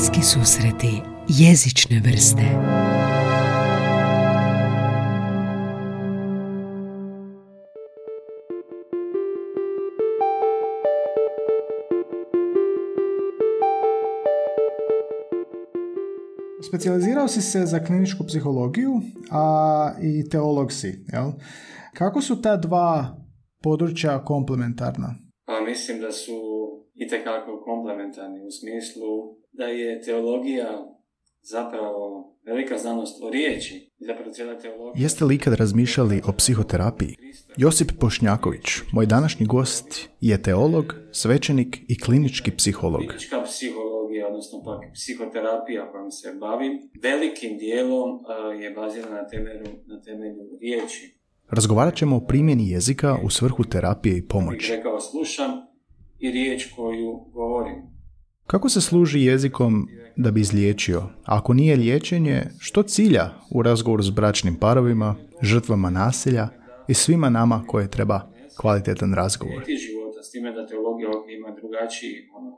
Bliski susreti jezične vrste Specijalizirao si se za kliničku psihologiju, a i teolog si, jel? Kako su ta dva područja komplementarna? Pa mislim da su itekako komplementarni u smislu da je teologija zapravo velika znanost o riječi. Zapravo cijela teologija... Jeste li ikad razmišljali o psihoterapiji? Josip Pošnjaković, moj današnji gost, je teolog, svećenik i klinički psiholog. Klinička psihologija, odnosno pak psihoterapija kojom se bavim, velikim dijelom je bazirana na temelju, na temelju riječi. Razgovarat ćemo o primjeni jezika u svrhu terapije i pomoći. Rekao slušam i riječ koju govorim. Kako se služi jezikom da bi izliječio? Ako nije liječenje, što cilja u razgovoru s bračnim parovima, žrtvama nasilja i svima nama koje treba kvalitetan razgovor? života, s time da teologija ima drugačiji ono,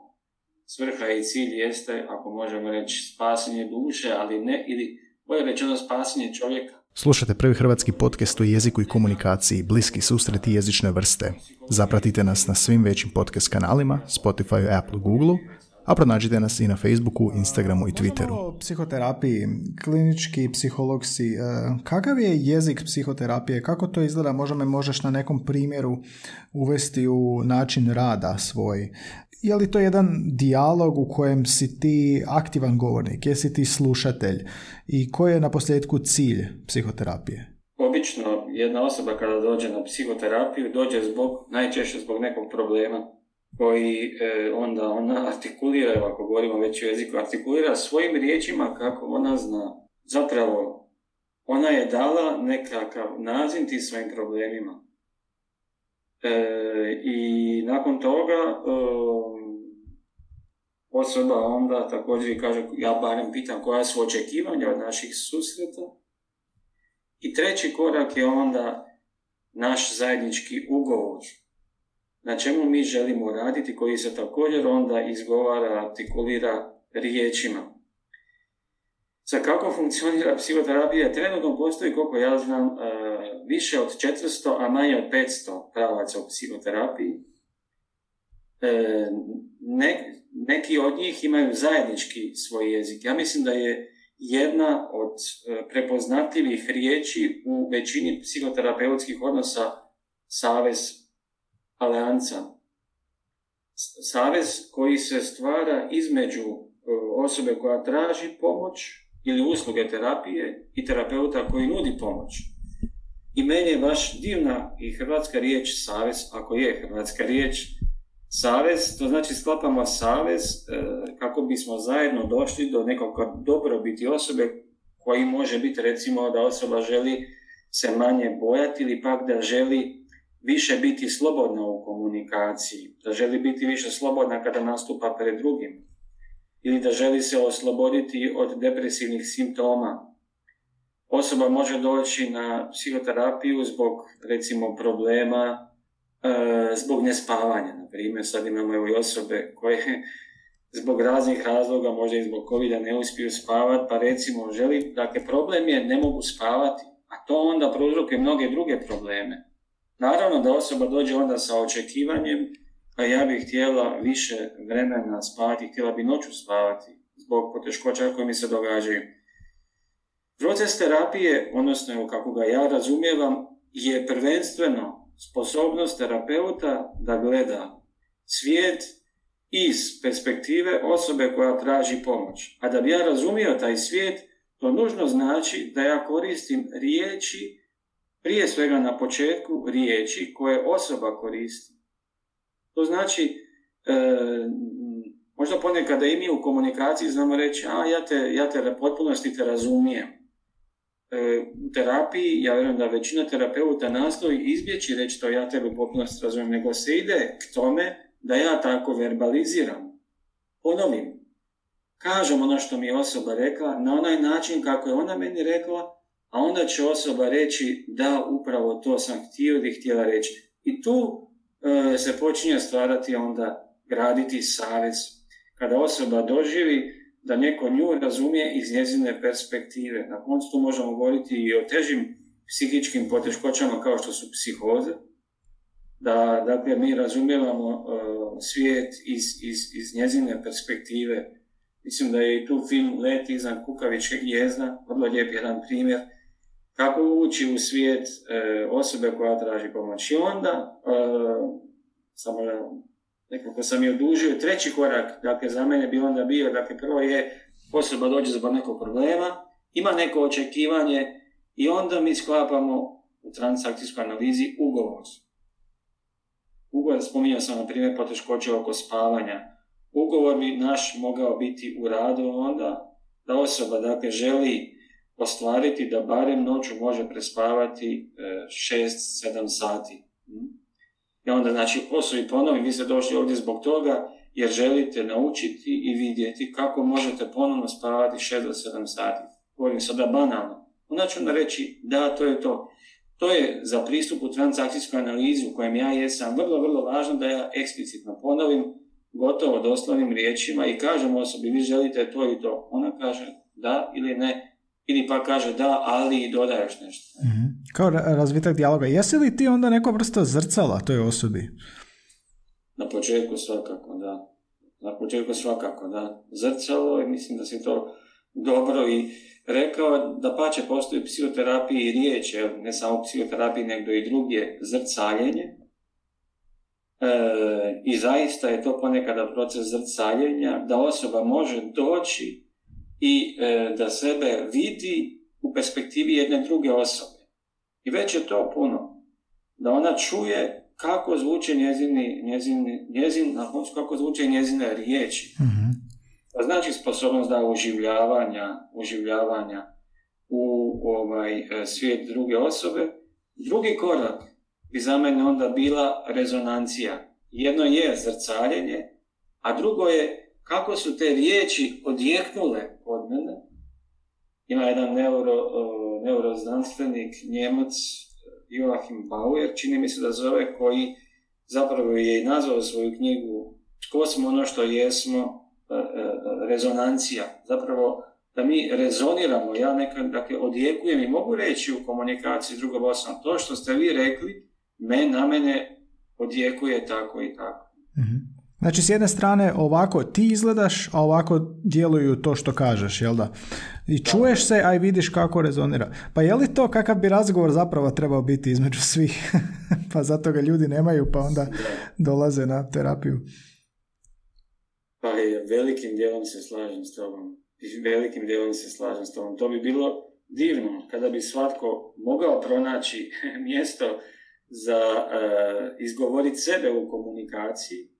svrha i cilj jeste, ako možemo reći, spasenje duše, ali ne, ili bolje rečeno spasenje čovjeka. Slušate prvi hrvatski podcast o jeziku i komunikaciji, bliski susreti jezične vrste. Zapratite nas na svim većim podcast kanalima, Spotify, Apple, Google, a pronađite nas i na Facebooku, Instagramu i Twitteru. O psihoterapiji, klinički psiholog si. E, kakav je jezik psihoterapije? Kako to izgleda? Možda me možeš na nekom primjeru uvesti u način rada svoj. Je li to jedan dijalog u kojem si ti aktivan govornik? Jesi ti slušatelj? I koji je na posljedku cilj psihoterapije? Obično jedna osoba kada dođe na psihoterapiju dođe zbog, najčešće zbog nekog problema koji e, onda ona artikulira, ako govorimo već o jeziku, artikulira svojim riječima kako ona zna. Zapravo, ona je dala nekakav naziv tim svojim problemima. E, I nakon toga e, osoba onda također kaže, ja barem pitam koja su očekivanja od naših susreta. I treći korak je onda naš zajednički ugovor na čemu mi želimo raditi, koji se također onda izgovara, artikulira riječima. Sa kako funkcionira psihoterapija? Trenutno postoji, koliko ja znam, e, više od 400, a manje od 500 pravaca u psihoterapiji. E, neki od njih imaju zajednički svoj jezik. Ja mislim da je jedna od e, prepoznatljivih riječi u većini psihoterapeutskih odnosa savez alijanca. Savez koji se stvara između e, osobe koja traži pomoć ili usluge terapije i terapeuta koji nudi pomoć. I meni je baš divna i hrvatska riječ savez, ako je hrvatska riječ savez, to znači sklapamo savez e, kako bismo zajedno došli do nekog dobrobiti osobe koji može biti recimo da osoba želi se manje bojati ili pak da želi više biti slobodna u komunikaciji, da želi biti više slobodna kada nastupa pred drugim, ili da želi se osloboditi od depresivnih simptoma. Osoba može doći na psihoterapiju zbog, recimo, problema, e, zbog nespavanja. Na primjer, sad imamo i osobe koje zbog raznih razloga, možda i zbog covid ne uspiju spavati, pa recimo želi, dakle problem je ne mogu spavati, a to onda prouzrokuje mnoge druge probleme. Naravno da osoba dođe onda sa očekivanjem, a ja bih htjela više vremena spavati, htjela bi noću spavati zbog poteškoća koje mi se događaju. Proces terapije, odnosno kako ga ja razumijevam, je prvenstveno sposobnost terapeuta da gleda svijet iz perspektive osobe koja traži pomoć. A da bi ja razumio taj svijet, to nužno znači da ja koristim riječi prije svega na početku riječi koje osoba koristi. To znači, e, možda ponekad da i mi u komunikaciji znamo reći, a ja te, ja te potpunosti te razumijem. E, u terapiji, ja vjerujem da većina terapeuta nastoji izbjeći reći to ja tebe potpunosti razumijem, nego se ide k tome da ja tako verbaliziram. Ponovim, kažem ono što mi je osoba rekla na onaj način kako je ona meni rekla, a onda će osoba reći da upravo to sam htio ili htjela reći. I tu e, se počinje stvarati onda graditi savez. Kada osoba doživi da neko nju razumije iz njezine perspektive. Na koncu tu možemo govoriti i o težim psihičkim poteškoćama kao što su psihoze, da dakle, mi razumijevamo uh, svijet iz, iz, iz njezine perspektive. Mislim da je i tu film Let iznad kukavičke gnjezda, vrlo lijep jedan primjer, kako ući u svijet uh, osobe koja traži pomoć. I onda, uh, samo nekako sam je odužio, treći korak, dakle, za mene bi onda bio, dakle, prvo je osoba dođe zbog nekog problema, ima neko očekivanje i onda mi sklapamo u transakcijskoj analizi ugovor Ugovor, spominjao sam na primjer poteškoće oko spavanja. Ugovor bi naš mogao biti u radu onda da osoba dakle, želi ostvariti da barem noću može prespavati 6-7 e, sati. Hm? I onda znači posao i ponovi, vi ste došli ovdje zbog toga jer želite naučiti i vidjeti kako možete ponovno spavati 6 7 sati. Govorim sada banalno. Onda ću reći da, to je to. To je za pristup u transakcijskoj analizi u kojem ja jesam vrlo, vrlo važno da ja eksplicitno ponovim, gotovo doslovnim riječima i kažem osobi vi želite to i to. Ona kaže da ili ne, ili pa kaže da, ali i doda još nešto. mm Kao razvitak dijaloga. Jesi li ti onda neko vrsta zrcala toj osobi? Na početku svakako, da. Na početku svakako, da. Zrcalo i mislim da si to dobro i rekao da pače postoji u psihoterapiji riječ, ne samo psihoterapiji, nego i druge, zrcaljenje. E, I zaista je to ponekada proces zrcaljenja, da osoba može doći i e, da sebe vidi u perspektivi jedne druge osobe. I već je to puno. Da ona čuje kako zvuče njezini, njezini, njezin, kako zvuče njezine riječi. mm znači sposobnost da oživljavanja, oživljavanja u ovaj e, svijet druge osobe. Drugi korak bi za mene onda bila rezonancija. Jedno je zrcaljenje, a drugo je kako su te riječi odjeknule od mene. Ima jedan neuro, neuroznanstvenik, njemac, Joachim Bauer, čini mi se da zove, koji zapravo je i nazvao svoju knjigu Tko smo ono što jesmo, E, e, rezonancija, zapravo da mi rezoniramo, ja nekad dakle, odjekujem i mogu reći u komunikaciji drugom osobom, to što ste vi rekli, me, na mene odjekuje tako i tako. mm Znači, s jedne strane, ovako ti izgledaš, a ovako djeluju to što kažeš, jel da? I čuješ se, a i vidiš kako rezonira. Pa je li to kakav bi razgovor zapravo trebao biti između svih? pa zato ga ljudi nemaju, pa onda dolaze na terapiju. Pa je, velikim dijelom se slažem s tobom. Velikim dijelom se slažem s tobom. To bi bilo divno kada bi svatko mogao pronaći mjesto za uh, izgovoriti sebe u komunikaciji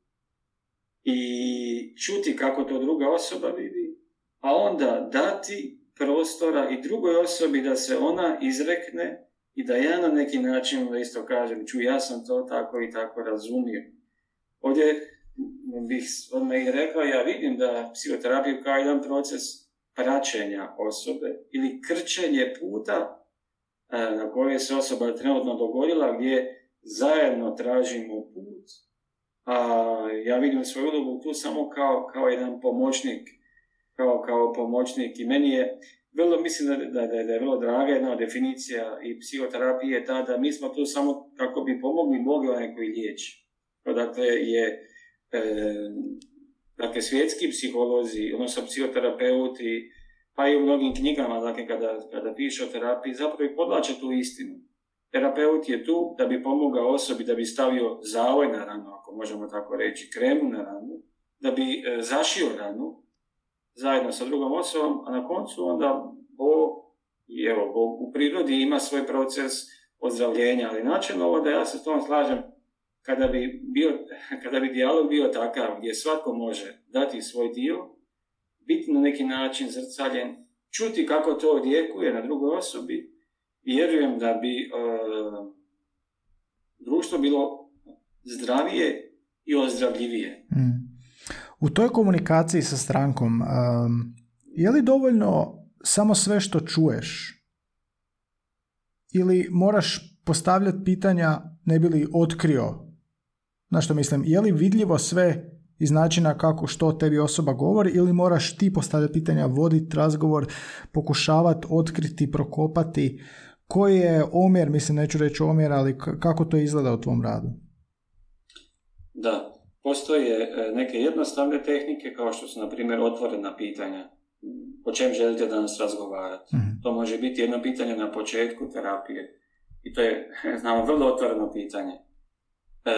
i čuti kako to druga osoba vidi, a onda dati prostora i drugoj osobi da se ona izrekne i da ja na neki način da isto kažem, ču ja sam to tako i tako razumio. Ovdje bih odmah i rekao, ja vidim da psihoterapiju kao jedan proces praćenja osobe ili krčenje puta e, na koje se osoba trenutno dogodila, gdje zajedno tražimo put, a ja vidim svoju ulogu tu samo kao, kao jedan pomoćnik, kao, kao pomoćnik i meni je vrlo, mislim da, da, da, je vrlo draga jedna definicija i psihoterapije ta da mi smo tu samo kako bi pomogli Bogu onaj koji liječi. Dakle, je e, dakle, svjetski psiholozi, odnosno psihoterapeuti, pa i u mnogim knjigama, dakle, kada, kada piše o terapiji, zapravo i podlače tu istinu. Terapeut je tu da bi pomogao osobi, da bi stavio zavoj na ranu, ako možemo tako reći, kremu na ranu, da bi e, zašio ranu zajedno sa drugom osobom, a na koncu onda Bog, evo, Bog u prirodi ima svoj proces ozdravljenja, ali načelno ovo da ja se s tom slažem, kada bi, bio, kada bi dijalog bio takav gdje svatko može dati svoj dio, biti na neki način zrcaljen, čuti kako to odjekuje na drugoj osobi, vjerujem da bi uh, društvo bilo zdravije i ozdravljivije. Mm. U toj komunikaciji sa strankom, um, je li dovoljno samo sve što čuješ? Ili moraš postavljati pitanja ne bi li otkrio na što mislim, je li vidljivo sve iz načina kako što tebi osoba govori ili moraš ti postavljati pitanja, voditi razgovor, pokušavati otkriti, prokopati koji je omjer, mislim neću reći omjer, ali kako to izgleda u tvom radu? Da, postoje e, neke jednostavne tehnike kao što su na primjer otvorena pitanja. O čem želite danas razgovarati? mm To može biti jedno pitanje na početku terapije i to je, znamo, vrlo otvoreno pitanje. E,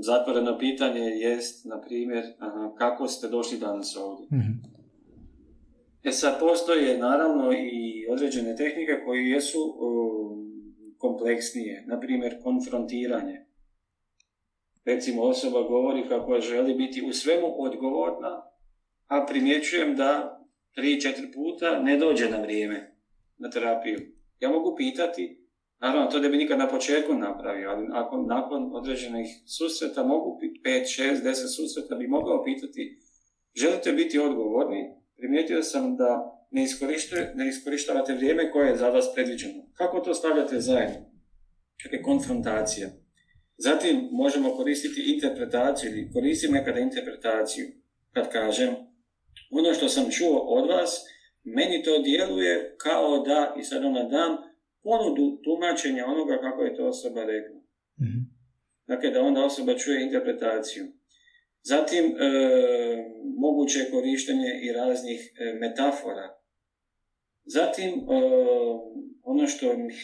zatvoreno pitanje jest, na primjer, kako ste došli danas ovdje? mm E sad, postoje naravno i određene tehnike koje jesu kompleksnije, na primjer konfrontiranje. Recimo, osoba govori kako želi biti u svemu odgovorna, a primjećujem da tri, četiri puta ne dođe na vrijeme na terapiju. Ja mogu pitati, naravno to ne bi nikad na početku napravio, ali ako nakon određenih susreta mogu, pet, šest, deset susreta bi mogao pitati, želite biti odgovorni, primijetio sam da ne, ne iskorištavate vrijeme koje je za vas predviđeno. Kako to stavljate zajedno? Kakve konfrontacija. Zatim možemo koristiti interpretaciju ili koristim nekada interpretaciju kad kažem ono što sam čuo od vas, meni to djeluje kao da, i sad onda dam ponudu tumačenja onoga kako je to osoba rekla. mm Dakle, da onda osoba čuje interpretaciju. Zatim, e, moguće korištenje i raznih e, metafora. Zatim, ono što mi,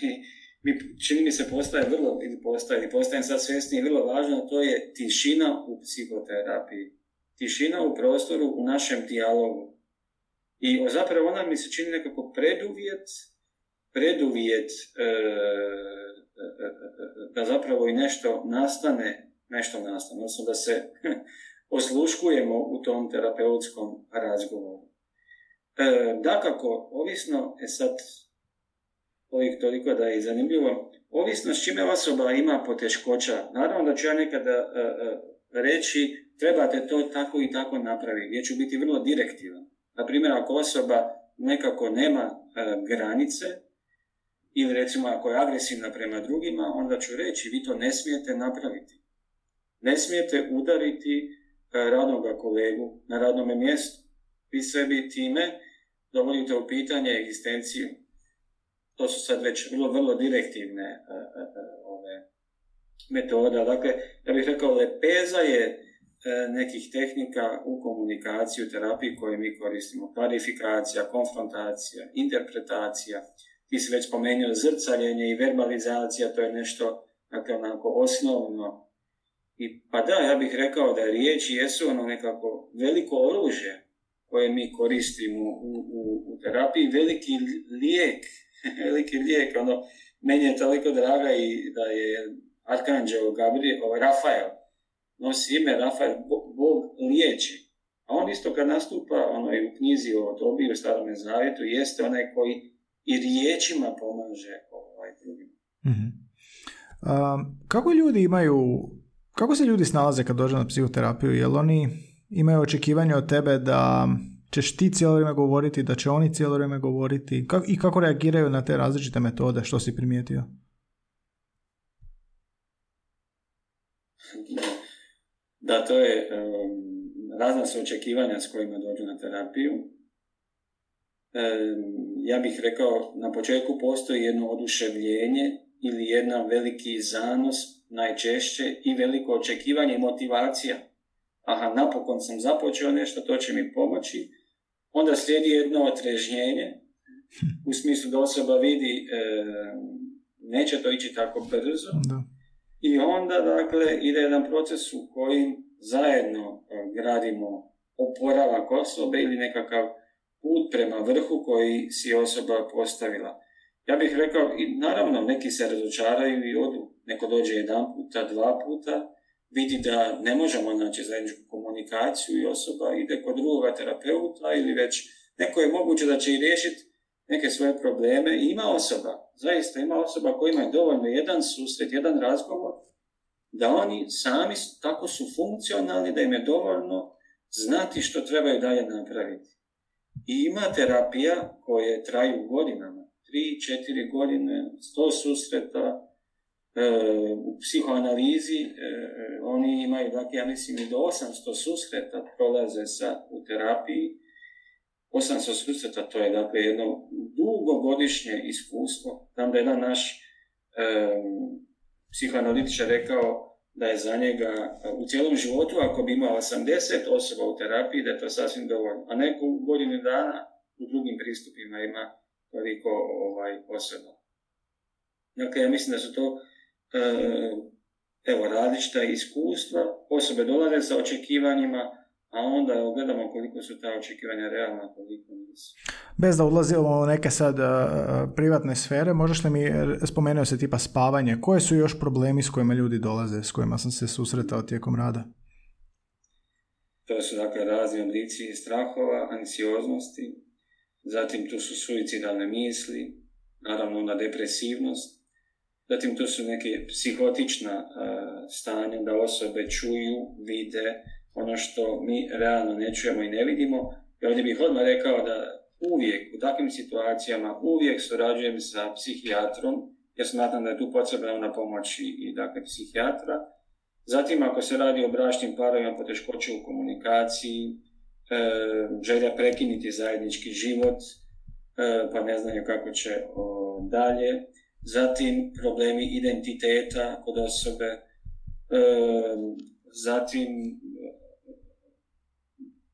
mi, čini mi se postaje vrlo, ili postaje, ili postajem sad svjesni vrlo važno, to je tišina u psihoterapiji. Tišina u prostoru, u našem dijalogu. I zapravo ona mi se čini nekako preduvjet, preduvjet e, da zapravo i nešto nastane, nešto nastane, odnosno da se osluškujemo u tom terapeutskom razgovoru. E, dakako, ovisno, e sad, ovih toliko da je zanimljivo, ovisno s čime osoba ima poteškoća. Naravno da ću ja nekada e, e, reći, trebate to tako i tako napraviti, gdje ću biti vrlo direktivan. Na primjer, ako osoba nekako nema e, granice, ili recimo ako je agresivna prema drugima, onda ću reći, vi to ne smijete napraviti. Ne smijete udariti radnog kolegu na radnom mjestu. Vi sebi time dovodite u pitanje egzistenciju. To su sad već vrlo, vrlo direktivne e, e, e, ove metode. Dakle, ja bih rekao, lepeza je nekih tehnika u komunikaciji, u terapiji koje mi koristimo. Klarifikacija, konfrontacija, interpretacija. Ti si već spomenuo zrcaljenje i verbalizacija, to je nešto dakle, onako osnovno i pa da, ja bih rekao da riječi jesu ono nekako veliko oružje koje mi koristimo u, u, u terapiji, veliki lijek, veliki lijek, ono, meni je toliko draga i da je Arkanđeo Gabriel, ovaj, Rafael, nosi ime Rafael, Bog, liječi. A on isto kad nastupa ono, i u knjizi o Tobi u Starom Zavjetu, jeste onaj koji i riječima pomaže ovaj, drugim. Mm-hmm. kako ljudi imaju kako se ljudi snalaze kad dođu na psihoterapiju? Jel oni imaju očekivanje od tebe da ćeš ti cijelo vrijeme govoriti, da će oni cijelo vrijeme govoriti i kako reagiraju na te različite metode, što si primijetio? Da, to je um, razna su očekivanja s kojima dođu na terapiju. Um, ja bih rekao, na početku postoji jedno oduševljenje ili jedan veliki zanos najčešće i veliko očekivanje i motivacija. Aha, napokon sam započeo nešto, to će mi pomoći. Onda slijedi jedno otrežnjenje, u smislu da osoba vidi e, neće to ići tako brzo. Da. I onda, dakle, ide jedan proces u kojim zajedno e, gradimo oporavak osobe ili nekakav put prema vrhu koji si osoba postavila. Ja bih rekao, i naravno, neki se razočaraju i odu. Neko dođe jedan puta, dva puta, vidi da ne možemo naći zajedničku komunikaciju i osoba ide kod drugoga terapeuta ili već neko je moguće da će i riješiti neke svoje probleme. I ima osoba, zaista ima osoba koji imaju dovoljno jedan susret, jedan razgovor, da oni sami tako su funkcionalni da im je dovoljno znati što trebaju dalje napraviti. I ima terapija koje traju godinama tri, četiri godine, sto susreta, u psihoanalizi oni imaju, dakle, ja mislim i do 800 susreta prolaze sa, u terapiji. 800 susreta, to je dakle jedno dugogodišnje iskustvo. Tam da je jedan naš psihoanalitičar rekao da je za njega u cijelom životu, ako bi imao 80 osoba u terapiji, da je to sasvim dovoljno. A neko u godinu dana u drugim pristupima ima toliko ovaj, osoba. Dakle, ja mislim da su to e, evo, različita iskustva, osobe dolaze sa očekivanjima, a onda gledamo koliko su ta očekivanja realna, koliko nisu. Bez da ulazimo u neke sad uh, privatne sfere, možeš li mi, spomenuo se tipa spavanje, koje su još problemi s kojima ljudi dolaze, s kojima sam se susretao tijekom rada? To su dakle razni oblici strahova, anksioznosti, zatim tu su suicidalne misli, naravno na depresivnost, zatim tu su neke psihotična uh, stanja da osobe čuju, vide, ono što mi realno ne čujemo i ne vidimo. I ovdje bih odmah rekao da uvijek u takvim situacijama uvijek surađujem sa psihijatrom, jer smatram da je tu potrebna ona pomoć i, dakle psihijatra. Zatim ako se radi o bračnim parovima poteškoće u komunikaciji, e, želja prekinuti zajednički život, e, pa ne znaju kako će dalje. Zatim problemi identiteta kod osobe, e, zatim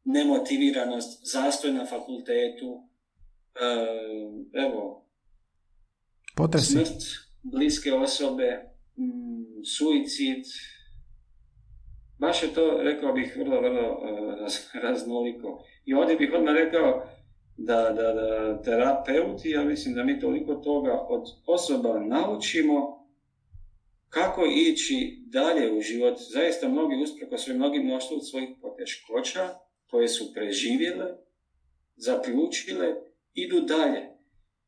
nemotiviranost, zastoj na fakultetu, eh, evo, Potresi. smrt bliske osobe, mm, suicid, baš je to, rekao bih, vrlo, vrlo raznoliko. I ovdje bih odmah rekao da, da, da terapeuti, ja mislim da mi toliko toga od osoba naučimo kako ići dalje u život. Zaista mnogi uspreko svojim mnogim mnoštvu svojih poteškoća, koje su preživjele, zaključile, idu dalje.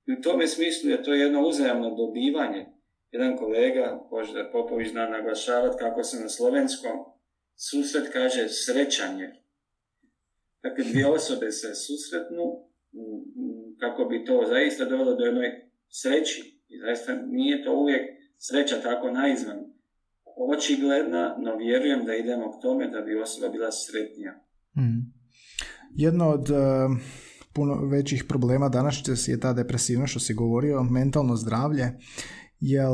I u tome smislu je to jedno uzajamno dobivanje. Jedan kolega, Boždar Popović, zna naglašavati kako se na slovenskom susret kaže srećanje. Dakle, dvije osobe se susretnu kako bi to zaista dovelo do jednoj sreći. I zaista nije to uvijek sreća tako naizvan očigledna, no vjerujem da idemo k tome da bi osoba bila sretnija. Mm. Jedno od uh, puno većih problema danas je ta depresivna što si govorio, mentalno zdravlje, jer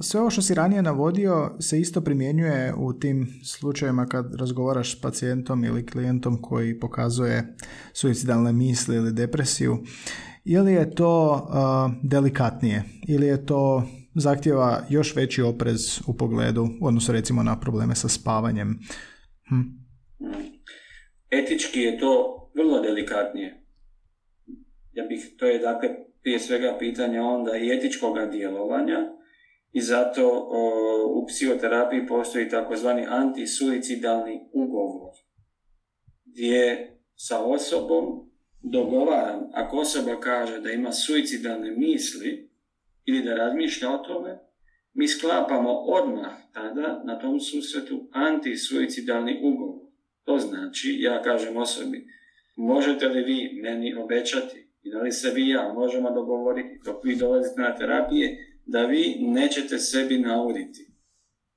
sve ovo što si ranije navodio se isto primjenjuje u tim slučajevima kad razgovaraš s pacijentom ili klijentom koji pokazuje suicidalne misli ili depresiju, ili je to delikatnije, ili je to zahtjeva još veći oprez u pogledu, odnosno recimo na probleme sa spavanjem. Hm. Etički je to vrlo delikatnije. Ja bih, to je dakle prije svega pitanje onda i etičkog djelovanja i zato u psihoterapiji postoji takozvani antisuicidalni ugovor gdje sa osobom dogovaram, ako osoba kaže da ima suicidalne misli ili da razmišlja o tome, mi sklapamo odmah tada na tom susretu antisuicidalni ugovor. To znači, ja kažem osobi, možete li vi meni obećati da li se vi ja možemo dogovoriti dok vi dolazite na terapije, da vi nećete sebi nauditi.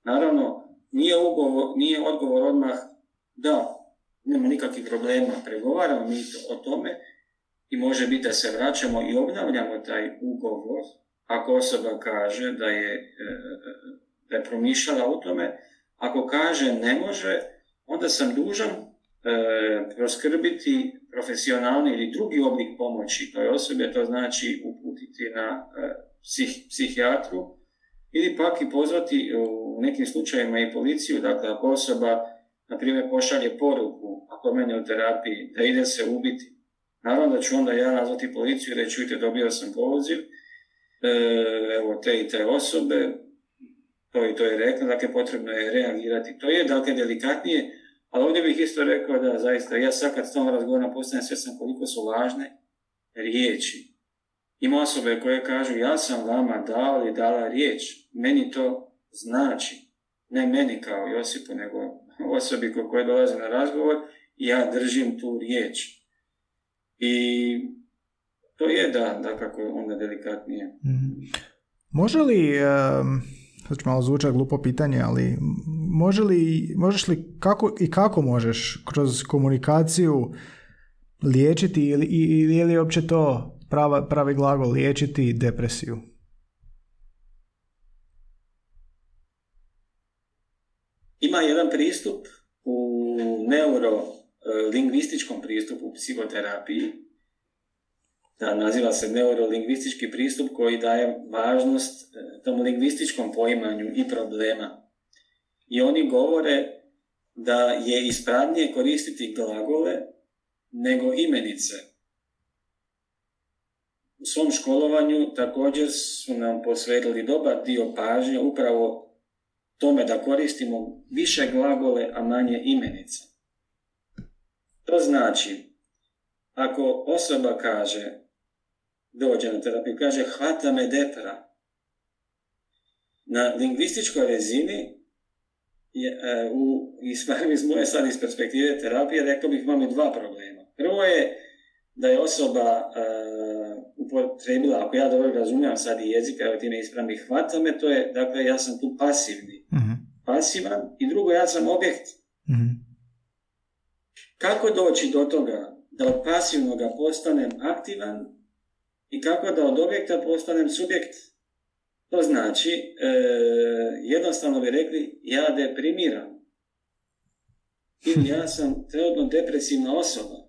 Naravno, nije, ugovor, nije odgovor odmah da, nema nikakvih problema, pregovaramo mi o tome i može biti da se vraćamo i obnavljamo taj ugovor ako osoba kaže da je, da je promišljala u tome, ako kaže ne može, onda sam dužan e, proskrbiti profesionalni ili drugi oblik pomoći toj osobi, to znači uputiti na e, psih, psihijatru ili pak i pozvati u nekim slučajevima i policiju, dakle ako osoba na primjer pošalje poruku, ako mene u terapiji, da ide se ubiti, naravno da ću onda ja nazvati policiju i reći, vidite, dobio sam poziv, e, evo te i te osobe, to i to je rekla, dakle potrebno je reagirati. To je dakle delikatnije, ali ovdje bih isto rekao da zaista ja sad kad s tom razgovorom postajem svjestan koliko su važne riječi. Ima osobe koje kažu ja sam vama dao ili dala riječ, meni to znači, ne meni kao Josipu, nego osobi koje dolaze na razgovor, ja držim tu riječ. I to je da, da kako onda delikatnije. Mm. Može li ću malo zvučati glupo pitanje, ali može li, možeš li, kako i kako možeš kroz komunikaciju liječiti ili, ili je li uopće to prava, pravi glagol liječiti depresiju? Ima jedan pristup u neurolingvističkom pristupu u psihoterapiji, naziva se neurolingvistički pristup koji daje važnost e, tom lingvističkom poimanju i problema. I oni govore da je ispravnije koristiti glagole nego imenice. U svom školovanju također su nam posvetili dobar dio pažnje upravo tome da koristimo više glagole, a manje imenice. To znači, ako osoba kaže, dođe na terapiju, kaže hvata me depra, na lingvističkoj razini je, e, u, iz moje sad iz perspektive terapije rekao bih imamo dva problema. Prvo je da je osoba uh, upotrebila, ako ja dobro razumijem sad i jezika, evo ti me ispravni, hvata me, to je, dakle, ja sam tu pasivni. uh Pasivan i drugo, ja sam objekt. uh Kako doći do toga da od pasivnoga postanem aktivan i kako da od objekta postanem subjekt? To znači, e, jednostavno bi rekli, ja deprimiram. Ili ja sam trenutno depresivna osoba.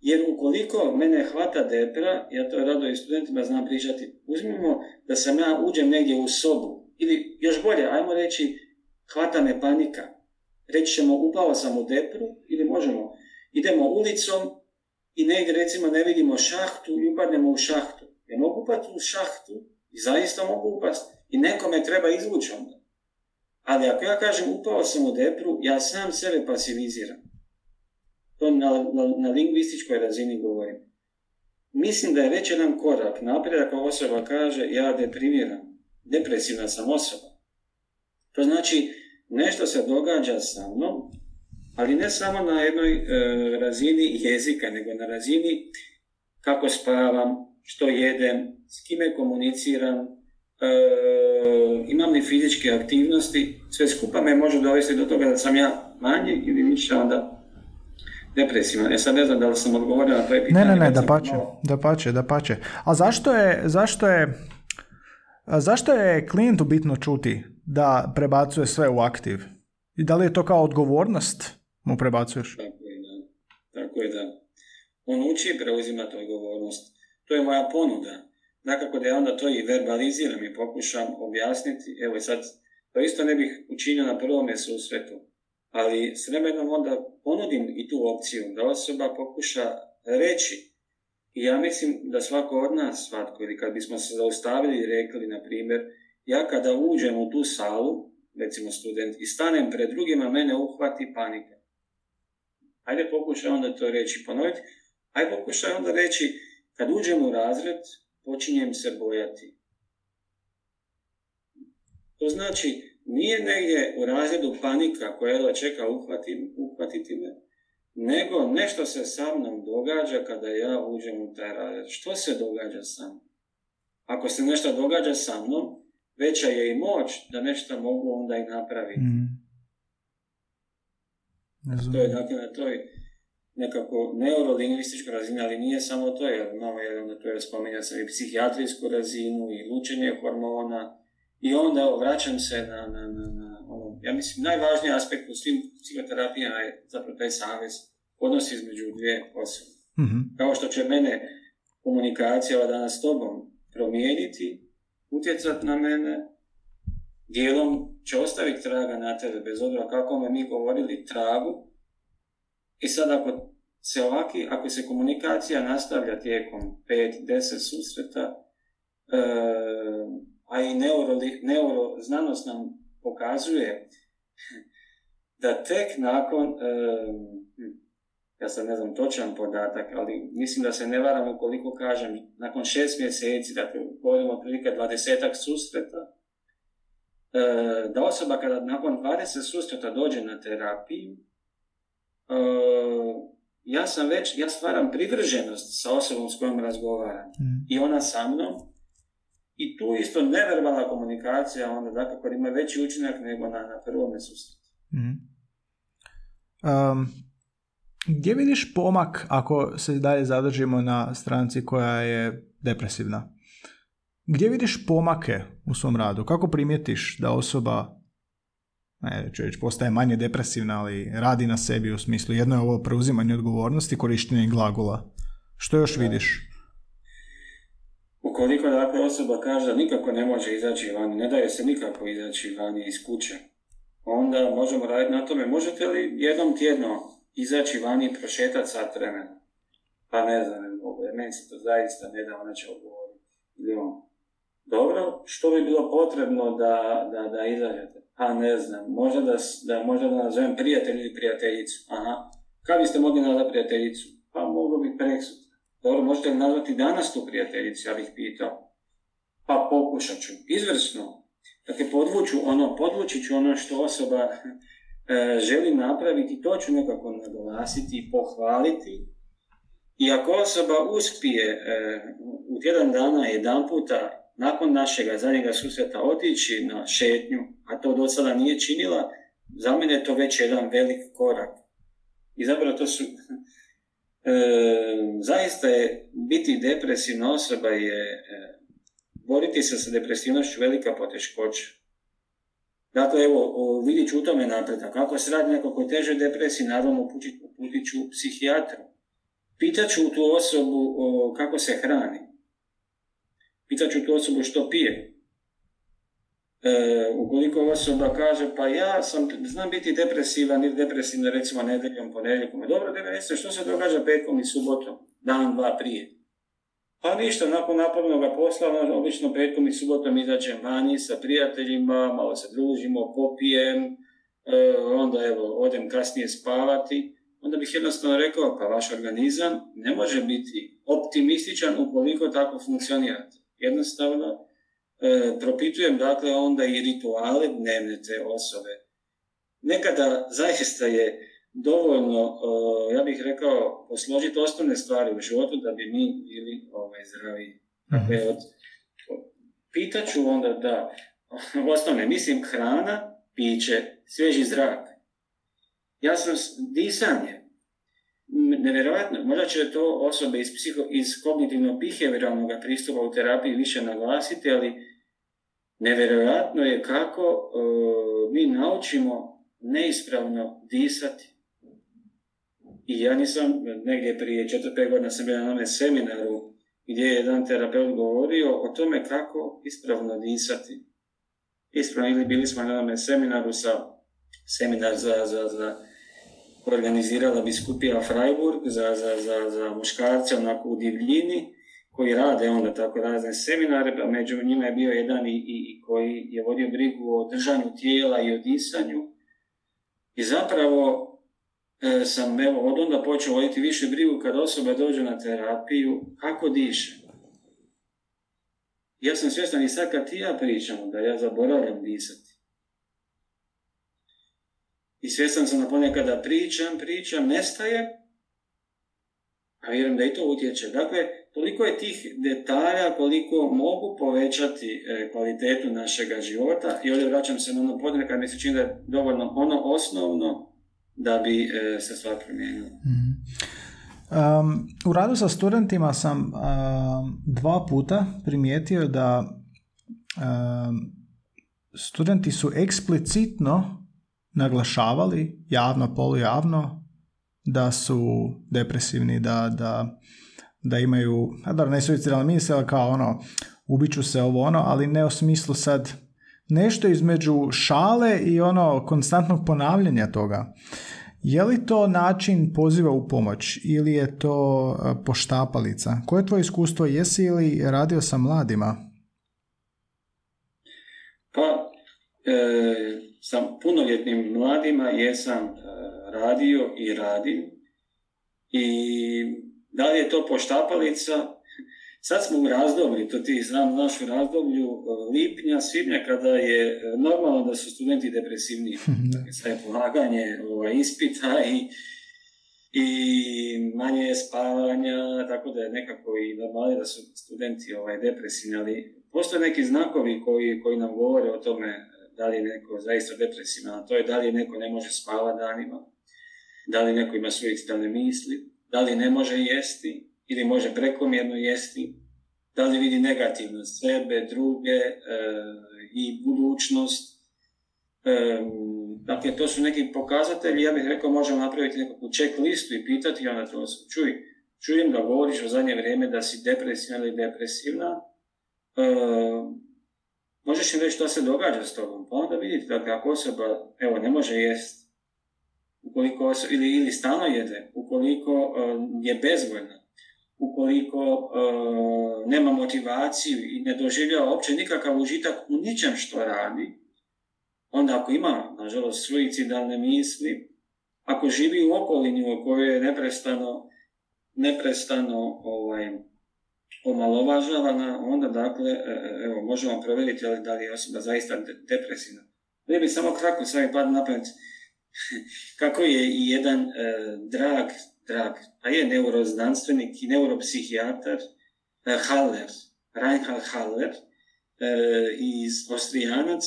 Jer ukoliko mene hvata depra, ja to rado i studentima znam pričati, uzmimo da sam ja uđem negdje u sobu, ili još bolje, ajmo reći, hvata me panika. Reći ćemo, upao sam u depru, ili možemo, idemo ulicom i negdje recimo ne vidimo šahtu i upadnemo u šahtu. Ja mogu upati u šahtu i zaista mogu upasti. I nekome treba izvući onda. Ali ako ja kažem upao sam u depru, ja sam sebe pasiviziram. To na, na, na lingvističkoj razini govorim. Mislim da je već jedan korak naprijed ako osoba kaže ja deprimiram, depresivna sam osoba. To znači nešto se događa sa mnom, ali ne samo na jednoj e, razini jezika, nego na razini kako spavam, što jedem, s kime komuniciram, e, imam li fizičke aktivnosti, sve skupa me može dovesti do toga da sam ja manji ili više onda depresivno. E sad ne znam da li sam odgovorio na tvoje pitanje. Ne, ne, ne, da pače, da pače, da pače. A zašto je, zašto je, zašto je klijentu bitno čuti da prebacuje sve u aktiv? I da li je to kao odgovornost mu prebacuješ? Tako je, da. Tako je, da. On uči preuzimati odgovornost. To je moja ponuda. Dakako da ja onda to i verbaliziram i pokušam objasniti. Evo sad, to isto ne bih učinio na prvome susretu ali s vremenom onda ponudim i tu opciju da osoba pokuša reći i ja mislim da svako od nas, svatko, ili kad bismo se zaustavili i rekli, na primjer, ja kada uđem u tu salu, recimo student, i stanem pred drugima, mene uhvati panika. Ajde pokušaj onda to reći, ponoviti. Ajde pokušaj onda reći, kad uđem u razred, počinjem se bojati. To znači, nije negdje u razredu panika koja jedva čeka uhvati, uhvatiti me, nego nešto se sa mnom događa kada ja uđem u taj razred. Što se događa sa mnom? Ako se nešto događa sa mnom, veća je i moć da nešto mogu onda i napraviti. Mm. To je dakle na toj nekako neurolingvističkoj razini, ali nije samo to, jer imamo jedan, to je spominja se i psihijatrijsku razinu i lučenje hormona, i onda evo, vraćam se na, na, na, na ono, ja mislim, najvažniji aspekt u svim psihoterapijama je zapravo taj savez, odnos između dvije osobe. mm Kao što će mene komunikacija ova danas s tobom promijeniti, utjecati na mene, dijelom će ostaviti traga na tebe, bez obzira kako me mi govorili tragu. I sad ako se ovaki, ako se komunikacija nastavlja tijekom 5-10 susreta, e, a i neuro, neuroznanost nam pokazuje da tek nakon, ja sad ne znam točan podatak, ali mislim da se ne varam ukoliko kažem, nakon šest mjeseci, dakle govorimo otprilike dvadesetak susreta, da osoba kada nakon 20 susreta dođe na terapiju, ja sam već, ja stvaram privrženost sa osobom s kojom razgovaram. Mm. I ona sa mnom, I tu isto neverbalna komunikacija onda dakako ima veći učinak nego na, na prvome susretu. mm Um, gdje vidiš pomak ako se dalje zadržimo na stranci koja je depresivna? Gdje vidiš pomake u svom radu? Kako primijetiš da osoba ne, postaje manje depresivna, ali radi na sebi u smislu jedno je ovo preuzimanje odgovornosti, korištenje glagola. Što još vidiš? Ukoliko dakle osoba kaže da nikako ne može izaći vani, ne daje se nikako izaći vani iz kuće, onda možemo raditi na tome. Možete li jednom tjedno izaći vani i prošetati sat vremena? Pa ne znam, meni se to zaista ne da, ona će odgovoriti. Ili on, dobro, što bi bilo potrebno da, da, da izađete? Pa ne znam, možda da, da, možda da nazovem prijatelj ili prijateljicu. Aha, kada biste mogli nazvati prijateljicu? Pa mogu bi preksutra. Dobro, možete li nazvati danas tu prijateljicu, ja bih pitao. Pa pokušat ću. Izvrsno. Dakle, podvuću ono, podvući ću ono što osoba e, želi napraviti, to ću nekako naglasiti i pohvaliti. I ako osoba uspije e, u tjedan dana jedan puta nakon našega zadnjega susreta otići na šetnju, a to do sada nije činila, za mene je to već jedan velik korak. I zapravo to su... E, zaista je biti depresivna osoba je e, boriti se sa depresivnošću velika poteškoća. Dakle, evo, vidit ću u tome napredak. Ako se radi neko koji teže depresiji, naravno uputit ću psihijatru. Pitat ću tu osobu o, kako se hrani. Pitat ću tu osobu što pije. E, ukoliko osoba kaže, pa ja sam, znam biti depresivan ili depresivna recimo nedeljom, ponedjeljkom. Dobro, recite, što se događa petkom i subotom, dan, dva prije? Pa ništa, nakon napornog posla, ono, obično petkom i subotom izađem vani sa prijateljima, malo se družimo, popijem, e, onda evo, odem kasnije spavati. Onda bih jednostavno rekao, pa vaš organizam ne može biti optimističan ukoliko tako funkcionirate. Jednostavno, e, propitujem dakle onda i rituale dnevne te osobe. Nekada zaista je dovoljno, e, ja bih rekao, posložiti osnovne stvari u životu da bi mi bili ovaj, zdravi. Dakle, mhm. od, pitaću onda da, osnovne, mislim hrana, piće, svježi zrak. Ja sam disanje, nevjerojatno, možda će to osobe iz, psiho, iz kognitivno-behavioralnog pristupa u terapiji više naglasiti, ali nevjerojatno je kako uh, mi naučimo neispravno disati. I ja nisam, negdje prije 4-5 godina sam bio na onome seminaru gdje je jedan terapeut govorio o tome kako ispravno disati. Ispravno, ili bili smo na onome seminaru sa seminar za, za, za organizirala biskupija Freiburg za, za, za, za muškarce onako u divljini koji rade onda tako razne seminare, pa među njima je bio jedan i, i, koji je vodio brigu o držanju tijela i o disanju. I zapravo e, sam evo, od onda počeo voditi više brigu kad osoba dođe na terapiju, kako diše. Ja sam svjestan i sad kad ti ja pričam da ja zaboravljam disati. I svjestan sam da ponekada pričam, pričam, nestaje, a vjerujem da i to utječe. Dakle, toliko je tih detalja koliko mogu povećati e, kvalitetu našega života i ovdje vraćam se na ono podne kad mi se čini da je dovoljno ono osnovno da bi e, se stvar promijenila. Mhm. Um, u radu sa studentima sam um, dva puta primijetio da um, studenti su eksplicitno naglašavali javno, polujavno da su depresivni, da, da, da imaju, a da ne suicidalne misle, kao ono, ubiću se ovo ono, ali ne u smislu sad nešto između šale i ono konstantnog ponavljanja toga. Je li to način poziva u pomoć ili je to e, poštapalica? Koje je tvoje iskustvo? Jesi li radio sa mladima? Pa, e, sa punoljetnim mladima jesam e, radio i radim. I da li je to poštapalica? Sad smo u razdoblju, to ti znam, naš u razdoblju e, lipnja, svibnja, kada je e, normalno da su studenti depresivni. Dakle, sve polaganje ovaj, ispita i, i manje spavanja, tako da je nekako i normalno da su studenti ovaj, depresivni, ali Postoje neki znakovi koji, koji nam govore o tome da li je neko zaista depresivan, to je da li neko ne može spavati danima, da li neko ima suicidalne misli, da li ne može jesti ili može prekomjerno jesti, da li vidi negativno sebe, druge e, i budućnost. E, dakle, to su neki pokazatelji, ja bih rekao možemo napraviti nekakvu check listu i pitati onda to čuj, čujem da govoriš u zadnje vrijeme da si depresivna ili depresivna, e, možeš im reći što se događa s tobom, pa onda vidite, dakle, ako osoba, evo, ne može jest, ukoliko osoba, ili, ili stalno jede, ukoliko uh, je bezvoljna, ukoliko uh, nema motivaciju i ne doživljava uopće nikakav užitak u ničem što radi, onda ako ima, nažalost, suicidalne misli, ako živi u okolini u kojoj je neprestano, neprestano ovaj, omalovažavana, onda dakle, e, e, evo, možemo provjeriti da li je osoba zaista depresivna. Ne bi samo kratko sami pad na kako je jedan e, drag, drag, a je neuroznanstvenik i neuropsihijatar Haller, Reinhard Haller, iz Austrijanac,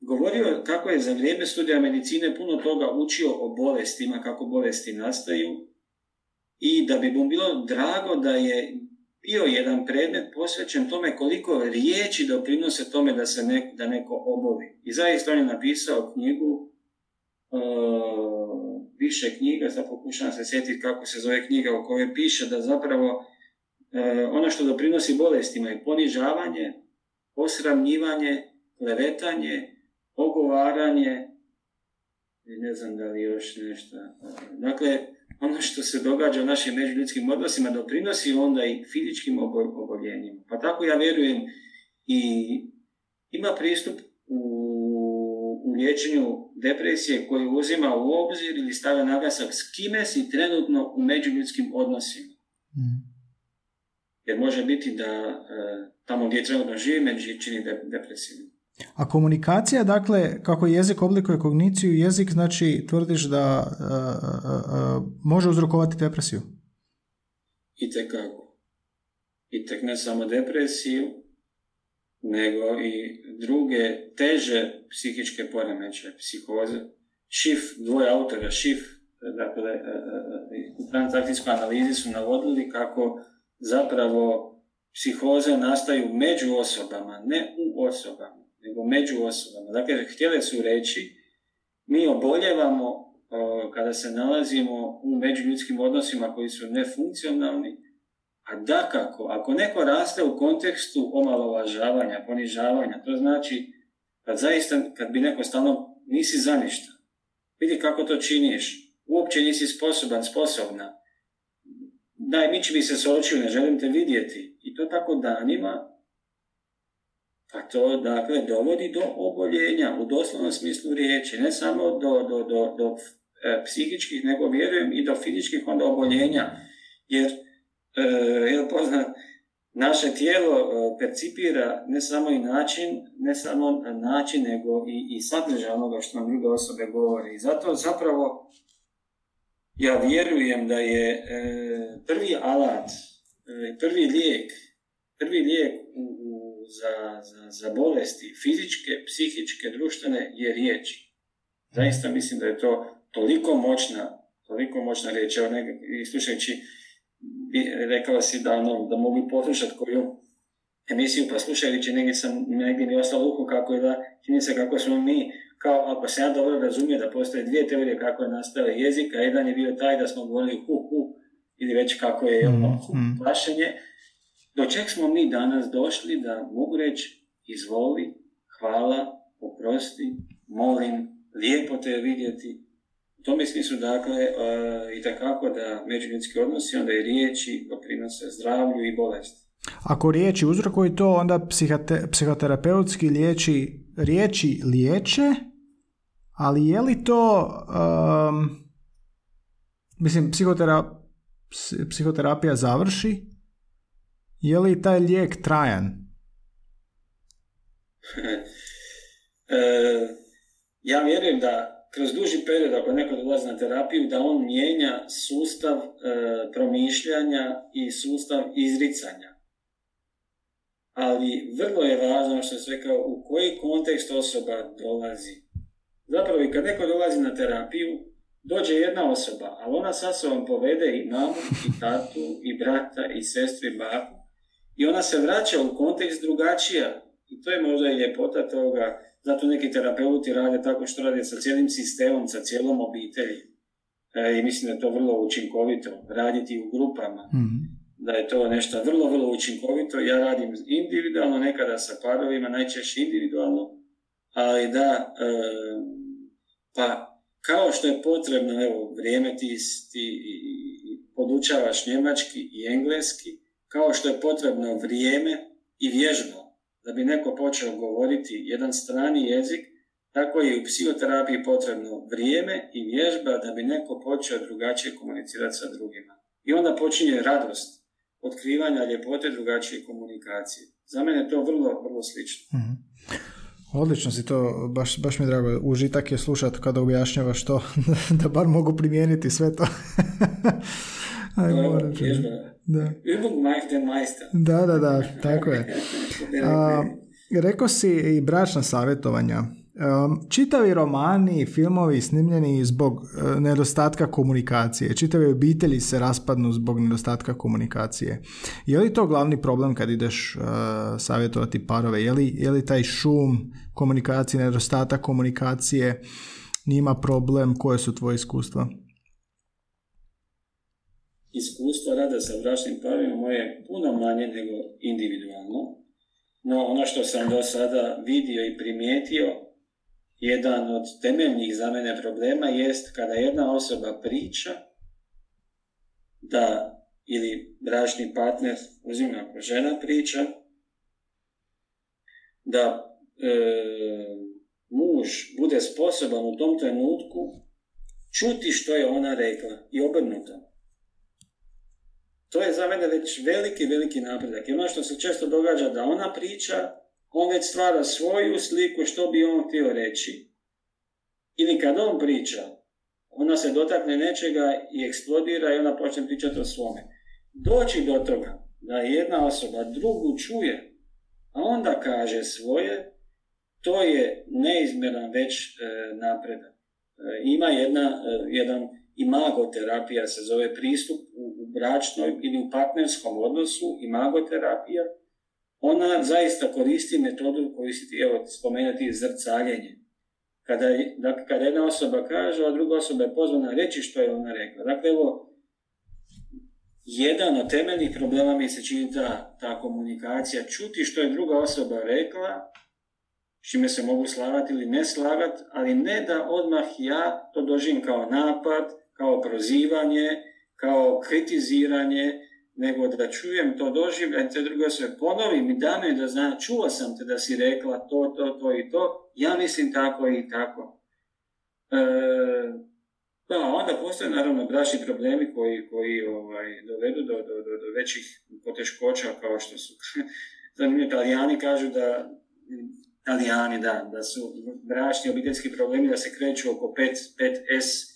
govorio kako je za vrijeme studija medicine puno toga učio o bolestima, kako bolesti nastaju i da bi mu bilo drago da je bio jedan predmet posvećen tome koliko riječi doprinose tome da se ne, da neko oboli. I zaista on je napisao knjigu, uh, više knjiga, sad pokušavam se sjetiti kako se zove knjiga u kojoj piše da zapravo uh, ono što doprinosi bolestima je ponižavanje, osramnjivanje, klevetanje, ogovaranje, ne znam da li još nešto. Dakle, ono što se događa u našim međuljudskim odnosima doprinosi onda i fizičkim oboljenjima. Pa tako ja vjerujem i ima pristup u, u liječenju depresije koji uzima u obzir ili stavlja naglasak s kime si trenutno u međuljudskim odnosima. Mm. Jer može biti da e, tamo gdje trenutno živi među čini depresivno. A komunikacija, dakle, kako jezik oblikuje kogniciju, jezik znači tvrdiš da uh, uh, može uzrokovati depresiju? I tekako. I tek ne samo depresiju, nego i druge teže psihičke poremeće, psihoze. Šif, dvoje autora, Šif, dakle, u transakcijskoj analizi su navodili kako zapravo psihoze nastaju među osobama, ne u osobama nego među osobama. Dakle, htjele su reći, mi oboljevamo kada se nalazimo u međuljudskim odnosima koji su nefunkcionalni, a dakako, ako neko raste u kontekstu omalovažavanja, ponižavanja, to znači kad zaista, kad bi neko stalno nisi za ništa, vidi kako to činiš, uopće nisi sposoban, sposobna, daj, miči mi se s ne želim te vidjeti. I to tako danima, pa to dakle dovodi do oboljenja u doslovnom smislu riječi, ne samo do, do, do, do e, psihičkih, nego vjerujem i do fizičkih onda oboljenja. Jer, e, je poznat, naše tijelo e, percipira ne samo i način, ne samo način, nego i, i sadržaj onoga što nam druge osobe govori. Zato zapravo ja vjerujem da je e, prvi alat, e, prvi lijek, prvi lijek za, za, za bolesti fizičke, psihičke, društvene je riječ. Zaista mislim da je to toliko moćna, toliko moćna riječ. Evo, slušajući, rekao si da, ono, da mogu poslušati koju emisiju, pa slušajući negdje sam, negdje mi ostalo uho kako je da, čini se kako smo mi, kao ako se ja dobro razumije da postoje dvije teorije kako je nastao jezik, a jedan je bio taj da smo govorili hu hu, ili već kako je ono, hu, plašenje, do čeg smo mi danas došli da mogu reći izvoli, hvala, oprosti, molim, lijepo te vidjeti. U tome smislu, dakle, uh, i takako da međuljudski odnosi, onda i riječi doprinose zdravlju i bolesti. Ako riječi uzrokuju to, onda psihoterapeutski liječi, riječi liječe, ali je li to, mislim, psihotera, psihoterapija završi, je li taj lijek trajan? e, ja vjerujem da kroz duži period, ako neko dolazi na terapiju, da on mijenja sustav e, promišljanja i sustav izricanja. ali vrlo je važno što se rekao u koji kontekst osoba dolazi. Zapravo i kad neko dolazi na terapiju, dođe jedna osoba, ali ona sa sobom povede i mamu, i tatu, i brata, i sestru, i baku. I ona se vraća u kontekst drugačija. I to je možda i ljepota toga. Zato neki terapeuti rade tako što rade sa cijelim sistemom, sa cijelom obitelji. E, I mislim da je to vrlo učinkovito. Raditi u grupama. mm Da je to nešto vrlo, vrlo učinkovito. Ja radim individualno, nekada sa parovima, najčešće individualno. Ali da, e, pa kao što je potrebno, evo, vrijeme ti, ti podučavaš njemački i engleski, kao što je potrebno vrijeme i vježba da bi neko počeo govoriti jedan strani jezik, tako je i u psihoterapiji potrebno vrijeme i vježba da bi neko počeo drugačije komunicirati sa drugima. I onda počinje radost otkrivanja ljepote drugačije komunikacije. Za mene je to vrlo, vrlo slično. mm Odlično si to, baš, baš mi je drago. Užitak je slušati kada objašnjavaš to, da bar mogu primijeniti sve to. Aj, moram da. Da, da, da, tako je. A, rekao si i bračna savjetovanja. Čitavi romani, filmovi snimljeni zbog e, nedostatka komunikacije. Čitavi obitelji se raspadnu zbog nedostatka komunikacije. Je li to glavni problem kad ideš uh, savjetovati parove? Je li, je li taj šum komunikacije, nedostatak komunikacije nima problem? Koje su tvoje iskustva? Iskustvo rada sa bračnim parovima moje je puno manje nego individualno. No ono što sam do sada vidio i primijetio jedan od temeljnih za mene problema jest kada jedna osoba priča da ili bračni partner, uzimam ako žena priča, da e, muž bude sposoban u tom trenutku čuti što je ona rekla i obrnuto. To je za mene već veliki, veliki napredak. I ono što se često događa da ona priča, on već stvara svoju sliku što bi on htio reći. Ili kad on priča, ona se dotakne nečega i eksplodira i ona počne pričati o svome. Doći do toga da jedna osoba drugu čuje, a onda kaže svoje, to je neizmjeran već e, napredak. E, ima jedna, e, jedan imagoterapija se zove pristup u, u bračnoj ili u partnerskom odnosu, imagoterapija, ona zaista koristi metodu koju si ti, evo, spomenuti zrcaljenje. Kada, dakle, kada jedna osoba kaže, a druga osoba je pozvana reći što je ona rekla. Dakle, evo, jedan od temeljnih problema mi se čini ta, ta komunikacija, čuti što je druga osoba rekla, s čime se mogu slagati ili ne slagati, ali ne da odmah ja to doživim kao napad, kao prozivanje, kao kritiziranje, nego da čujem to doživljaj, te drugo se ponovim i da me da zna, čuo sam te da si rekla to, to, to i to, ja mislim tako i tako. E, da, onda postoje naravno bračni problemi koji, koji ovaj, dovedu do, do, do, do većih poteškoća kao što su zanimljivi italijani kažu da italijani da, da su bračni obiteljski problemi da se kreću oko 5, 5S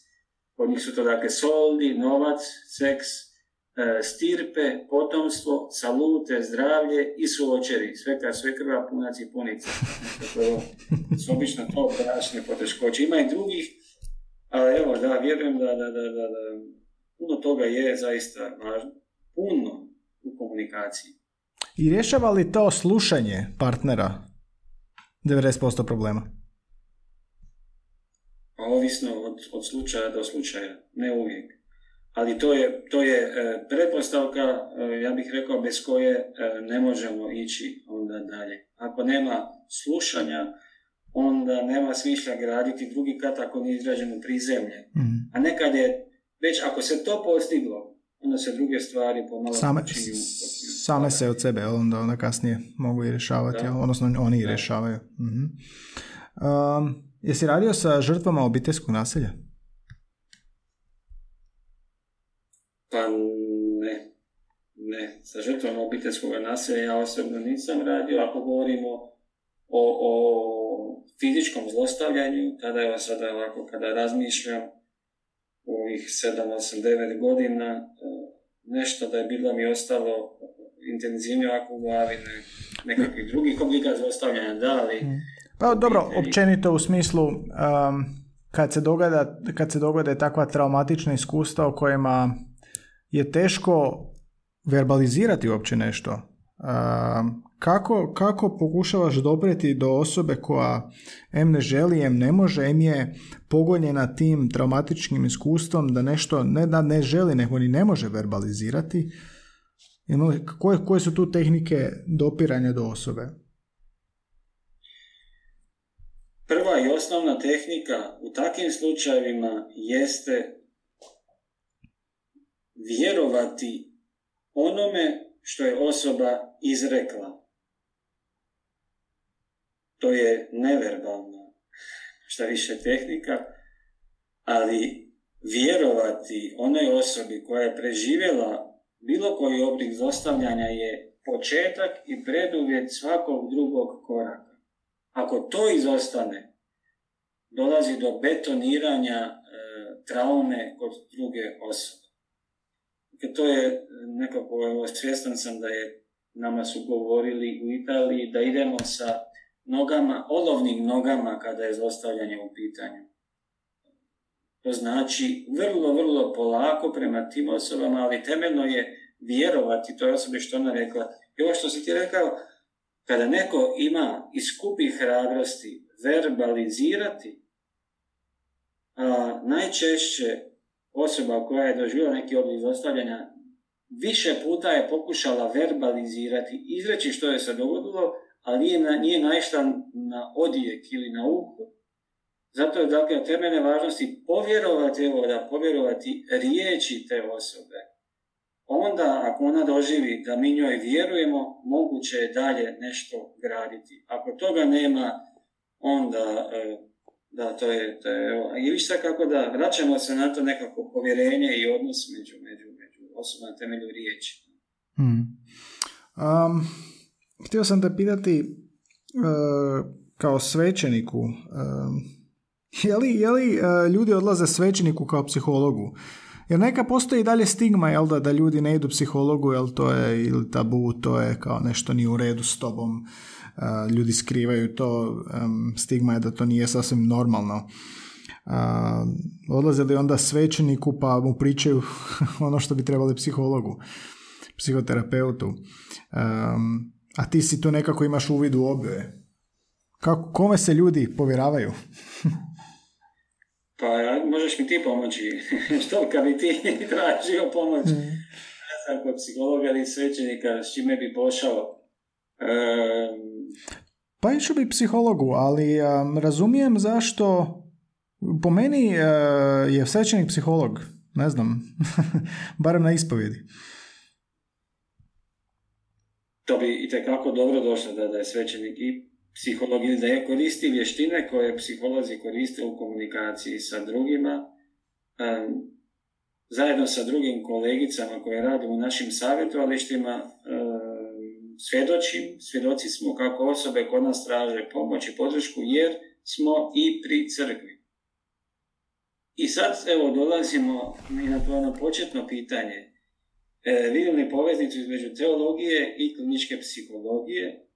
Kod njih su to dakle soldi, novac, seks, e, stirpe, potomstvo, salute, zdravlje i suočeri. Sve kad sve krva, punac i punica. To su obično to bračne poteškoće. Ima i drugih, ali evo, da, vjerujem da, da, da, da, da puno toga je zaista važno. Puno u komunikaciji. I rješava li to slušanje partnera 90% problema? Pa ovisno od, slučaja do slučaja, ne uvijek. Ali to je, to je e, pretpostavka, e, ja bih rekao, bez koje e, ne možemo ići onda dalje. Ako nema slušanja, onda nema smisla graditi drugi kat ako nije izrađeno prizemlje. mm A nekad je, već ako se to postiglo, onda se druge stvari pomalo same, same se od sebe, onda, onda kasnije mogu i rješavati, odnosno oni i rješavaju. mm Um, Jesi radio sa žrtvama obiteljskog nasilja? Pa ne. Ne, sa žrtvama obiteljskog nasilja ja osobno nisam radio. Ako govorimo o, o fizičkom zlostavljanju, tada je sada ovako kada razmišljam u ovih 7, 8, 9 godina, e, nešto da je bilo mi ostalo intenzivnije ako u glavi, ne, nekakvih drugih oblika zlostavljanja, da, ali... Pa dobro, općenito u smislu, um, kad, se dogada, kad se dogode takva traumatična iskustva u kojima je teško verbalizirati uopće nešto, um, kako, kako pokušavaš dopreti do osobe koja em ne želi, em ne može, em je pogonjena tim traumatičnim iskustvom da nešto ne da ne želi, nego ni ne može verbalizirati? Koje, koje su tu tehnike dopiranja do osobe? Prva i osnovna tehnika u takvim slučajevima jeste vjerovati onome što je osoba izrekla to je neverbalna, šta više tehnika, ali vjerovati onoj osobi koja je preživjela bilo koji oblik zostavljanja je početak i preduvjet svakog drugog koraka. Ako to izostane, dolazi do betoniranja e, traume kod druge osobe. Dakle, to je nekako, evo, svjestan sam da je nama su govorili u Italiji da idemo sa nogama, olovnim nogama kada je zlostavljanje u pitanju. To znači vrlo, vrlo polako prema tim osobama, ali temeljno je vjerovati toj osobi što ona rekla. I ovo što si ti rekao, kada neko ima i skupi hrabrosti verbalizirati, a najčešće osoba koja je doživjela neki oblik zlostavljanja više puta je pokušala verbalizirati, izreći što je se dogodilo, ali nije, na, nije naišla na odijek ili na uhu. Zato je dakle temeljne važnosti povjerovati, evo da povjerovati riječi te osobe. Onda ako ona doživi da mi njoj vjerujemo, moguće je dalje nešto graditi. Ako toga nema, onda e, da, to je, to je i viš kako da vraćamo se na to nekako povjerenje i odnos među, među, među osobama na temelju riječi. Hmm. Um, Htio sam te pitati uh, kao svećeniku, uh, je li, je li uh, ljudi odlaze svećeniku kao psihologu? Jer neka postoji i dalje stigma, jel da, da ljudi ne idu psihologu, jel to je ili tabu, to je kao nešto nije u redu s tobom, uh, ljudi skrivaju to, um, stigma je da to nije sasvim normalno. Uh, odlaze li onda svećeniku pa mu pričaju ono što bi trebali psihologu, psihoterapeutu. Um, a ti si tu nekako imaš uvid u obje. Kako, kome se ljudi povjeravaju? pa možeš mi ti pomoći. Što kad bi ti tražio pomoć? Mm. Ne znam, kod psihologa ili svećenika, s čime bi pošao? Pa išao bi psihologu, ali razumijem zašto po meni uh, je svećenik psiholog, ne znam, barem na ispovjedi to bi i dobro došlo da, da je svećenik i psiholog ili da je koristi vještine koje psiholozi koriste u komunikaciji sa drugima, zajedno sa drugim kolegicama koje rade u našim savjetovalištima, svjedočim, svjedoci smo kako osobe kod nas traže pomoć i podršku jer smo i pri crkvi. I sad evo dolazimo i na to ono početno pitanje e, vidim li poveznicu između teologije i kliničke psihologije?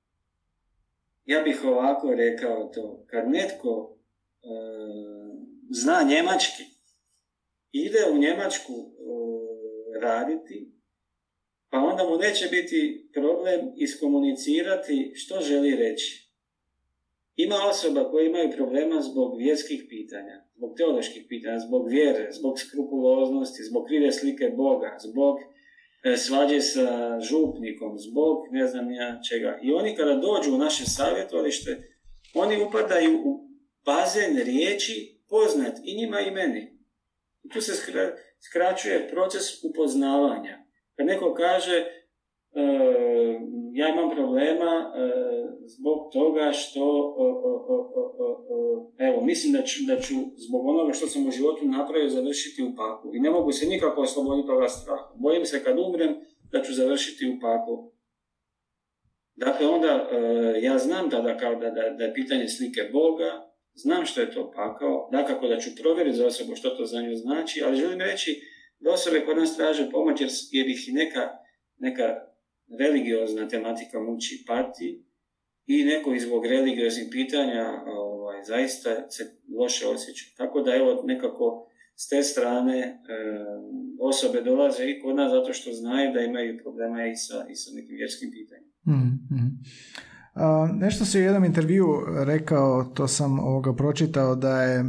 Ja bih ovako rekao to. Kad netko e, zna njemački, ide u Njemačku e, raditi, pa onda mu neće biti problem iskomunicirati što želi reći. Ima osoba koje imaju problema zbog vjerskih pitanja, zbog teoloških pitanja, zbog vjere, zbog skrupuloznosti, zbog krive slike Boga, zbog svađe sa župnikom zbog ne znam ja čega. I oni kada dođu u naše savjetovalište, oni upadaju u bazen riječi poznat i njima i meni. I tu se skraćuje proces upoznavanja. Kad neko kaže E, ja imam problema e, zbog toga što evo, mislim da ću, da ću zbog onoga što sam u životu napravio završiti u paklu i ne mogu se nikako osloboditi toga straha. Bojim se kad umrem da ću završiti u paklu. Dakle, onda e, ja znam tada kao da, da, da je pitanje slike Boga, znam što je to pakao, dakako da ću provjeriti za osobu što to za nju znači, ali želim reći da osobe kod nas traže pomoć jer, jer ih neka, neka religiozna tematika muči pati i neko zbog religioznih pitanja ovaj, zaista se loše osjeća. Tako da evo nekako s te strane e, osobe dolaze i kod nas zato što znaju da imaju problema i sa, i sa nekim vjerskim pitanjima. Mm, nešto si u jednom intervju rekao, to sam ovoga pročitao, da je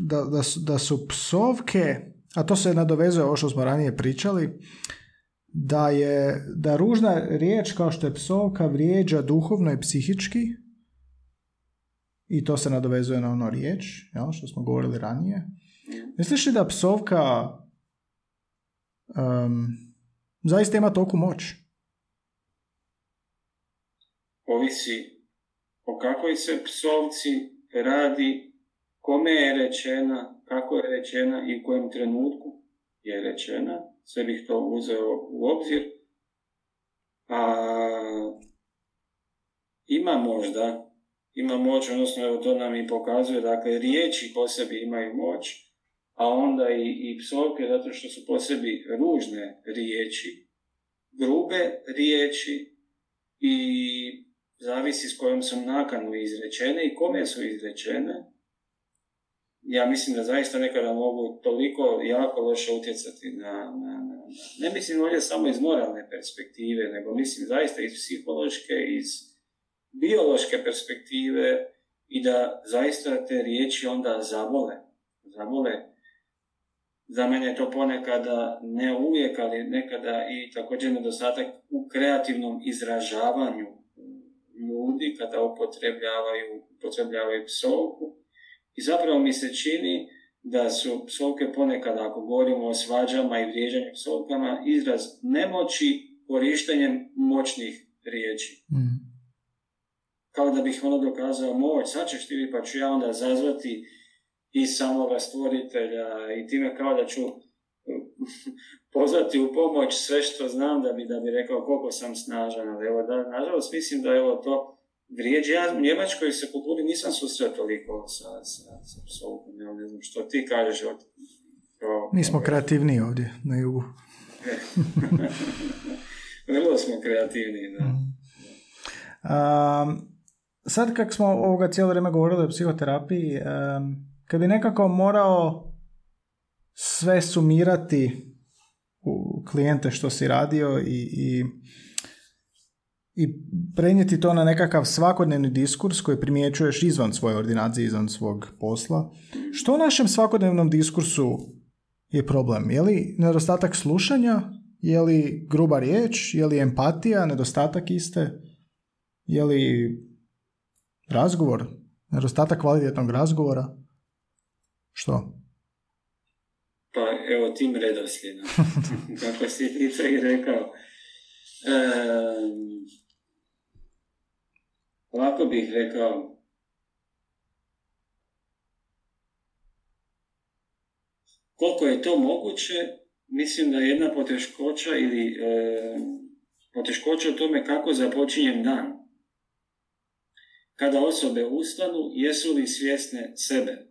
da, da, su, da su psovke, a to se nadovezuje ovo što smo ranije pričali, da je da ružna riječ kao što je psovka vrijeđa duhovno i psihički i to se nadovezuje na ono riječ, jel, što smo govorili ranije. Misliš li da psovka um, zaista ima toku moć? Ovisi o kakvoj se psovci radi, kome je rečena, kako je rečena i u kojem trenutku je rečena. Sve bih to uzeo u obzir. A ima možda ima moć, odnosno evo to nam i pokazuje, dakle riječi po sebi imaju moć, a onda i, i psovke zato što su po sebi ružne riječi, grube riječi i zavisi s kojom su nakanu izrečene i kome su izrečene. Ja mislim da zaista nekada mogu toliko jako loše utjecati na, na, na ne mislim ovdje samo iz moralne perspektive, nego mislim zaista iz psihološke, iz biološke perspektive i da zaista te riječi onda zavole. Zavole. Za mene je to ponekada, ne uvijek, ali nekada i također nedostatak u kreativnom izražavanju ljudi kada upotrebljavaju, upotrebljavaju psovku. I zapravo mi se čini da su psovke ponekad, ako govorimo o svađama i vrijeđanju psovkama, izraz nemoći korištenjem moćnih riječi. Mm kao da bih ono dokazao moć, sad ćeš ti pa ću ja onda zazvati i samoga stvoritelja i time kao da ću pozvati u pomoć sve što znam da bi, da bi rekao koliko sam snažan, ali evo da, nažalost mislim da evo to vrijeđi. Ja u Njemačkoj se kulturi nisam susreo toliko sa, sa, sa psovkom, ja ne znam što ti kažeš. Od, to, Mi smo kreativni ovdje na jugu. Vrlo smo kreativni, da. Um, sad kak smo ovoga cijelo vrijeme govorili o psihoterapiji, kad bi nekako morao sve sumirati u klijente što si radio i, i, i prenijeti to na nekakav svakodnevni diskurs koji primjećuješ izvan svoje ordinacije, izvan svog posla. Što u našem svakodnevnom diskursu je problem? Je li nedostatak slušanja? Je li gruba riječ? Je li empatija? Nedostatak iste? Je li Razgovor? Nedostatak kvalitetnog razgovora? Što? Pa evo tim redoslijedom, kako si ti to i rekao. Um, ovako bih rekao, koliko je to moguće, mislim da je jedna poteškoća ili e, poteškoća u tome kako započinjem dan kada osobe ustanu, jesu li svjesne sebe?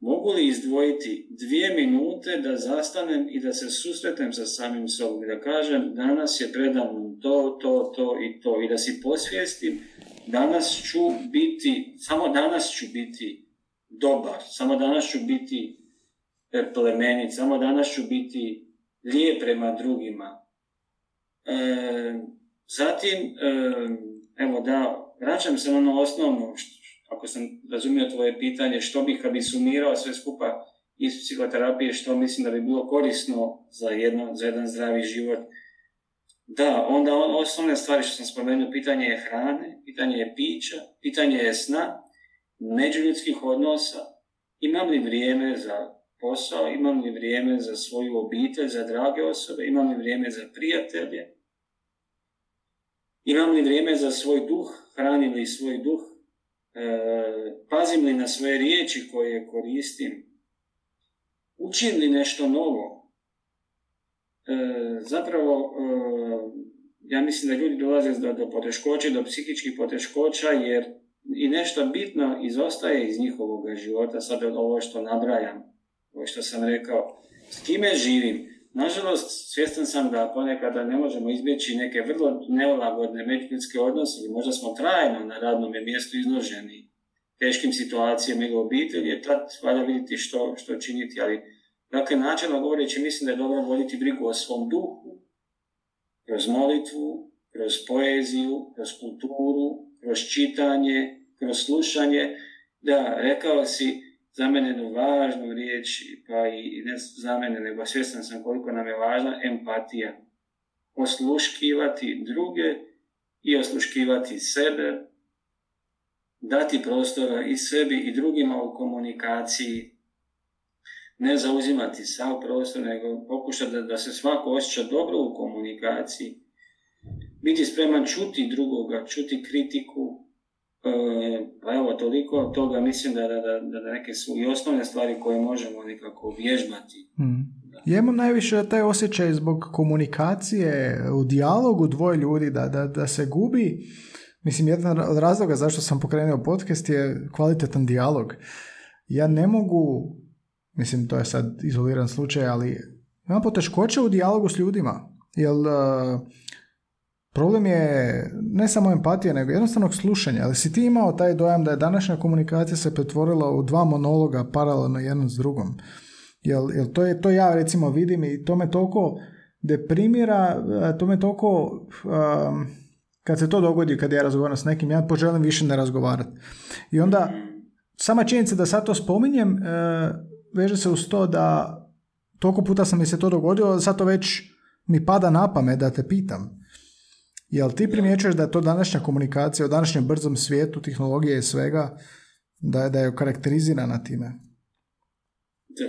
Mogu li izdvojiti dvije minute da zastanem i da se susretem sa samim sobom i da kažem danas je predavno to, to, to i to i da si posvijestim danas ću biti, samo danas ću biti dobar, samo danas ću biti e, plemenit, samo danas ću biti lijep prema drugima. E, zatim, e, evo da, vraćam se na ono osnovno, ako sam razumio tvoje pitanje, što bih kad bi sumirao sve skupa iz psihoterapije, što mislim da bi bilo korisno za, jedno, za jedan zdravi život. Da, onda on, osnovne stvari što sam spomenuo, pitanje je hrane, pitanje je pića, pitanje je sna, međuljudskih odnosa, imam li vrijeme za posao, imam li vrijeme za svoju obitelj, za drage osobe, imam li vrijeme za prijatelje, imam li vrijeme za svoj duh, hranim li svoj duh, pazim li na svoje riječi koje koristim, učim li nešto novo. E, zapravo, e, ja mislim da ljudi dolaze do, do poteškoća, do psihičkih poteškoća, jer i nešto bitno izostaje iz njihovog života, sad ovo što nabrajam, ovo što sam rekao, s kime živim, Nažalost, svjestan sam da ponekada ne možemo izbjeći neke vrlo neolagodne međuljudske odnose ili možda smo trajno na radnom mjestu izloženi teškim situacijama ili obitelji, je tad valja vidjeti što, što činiti, ali dakle, načelno govoreći mislim da je dobro voditi brigu o svom duhu, kroz molitvu, kroz poeziju, kroz kulturu, kroz čitanje, kroz slušanje. Da, rekao si, za mene jednu važnu riječ, pa i ne za mene, nego svjestan sam koliko nam je važna empatija. Osluškivati druge i osluškivati sebe, dati prostora i sebi i drugima u komunikaciji, ne zauzimati sav prostor, nego pokušati da, da se svako osjeća dobro u komunikaciji, biti spreman čuti drugoga, čuti kritiku, pa evo, toliko toga mislim da, da, da, da neke su i osnovne stvari koje možemo nekako vježbati. Mm. Ja imam najviše taj osjećaj zbog komunikacije u dijalogu dvoje ljudi da, da, da se gubi. Mislim, jedan od razloga zašto sam pokrenuo podcast je kvalitetan dijalog. Ja ne mogu, mislim, to je sad izoliran slučaj, ali imam poteškoće u dijalogu s ljudima. Jer Problem je ne samo empatija, nego jednostavnog slušanja. Ali si ti imao taj dojam da je današnja komunikacija se pretvorila u dva monologa paralelno jedan s drugom? Jel, jel to, je, to ja recimo vidim i to me toliko deprimira, to me toliko... Um, kad se to dogodi, kad ja razgovaram s nekim, ja poželim više ne razgovarati. I onda, sama činjenica da sad to spominjem, uh, veže se uz to da toliko puta sam mi se to dogodilo, sad to već mi pada na pamet da te pitam. Jel ti primjećuješ da je to današnja komunikacija u današnjem brzom svijetu, tehnologije i svega, da je, da je karakterizirana time?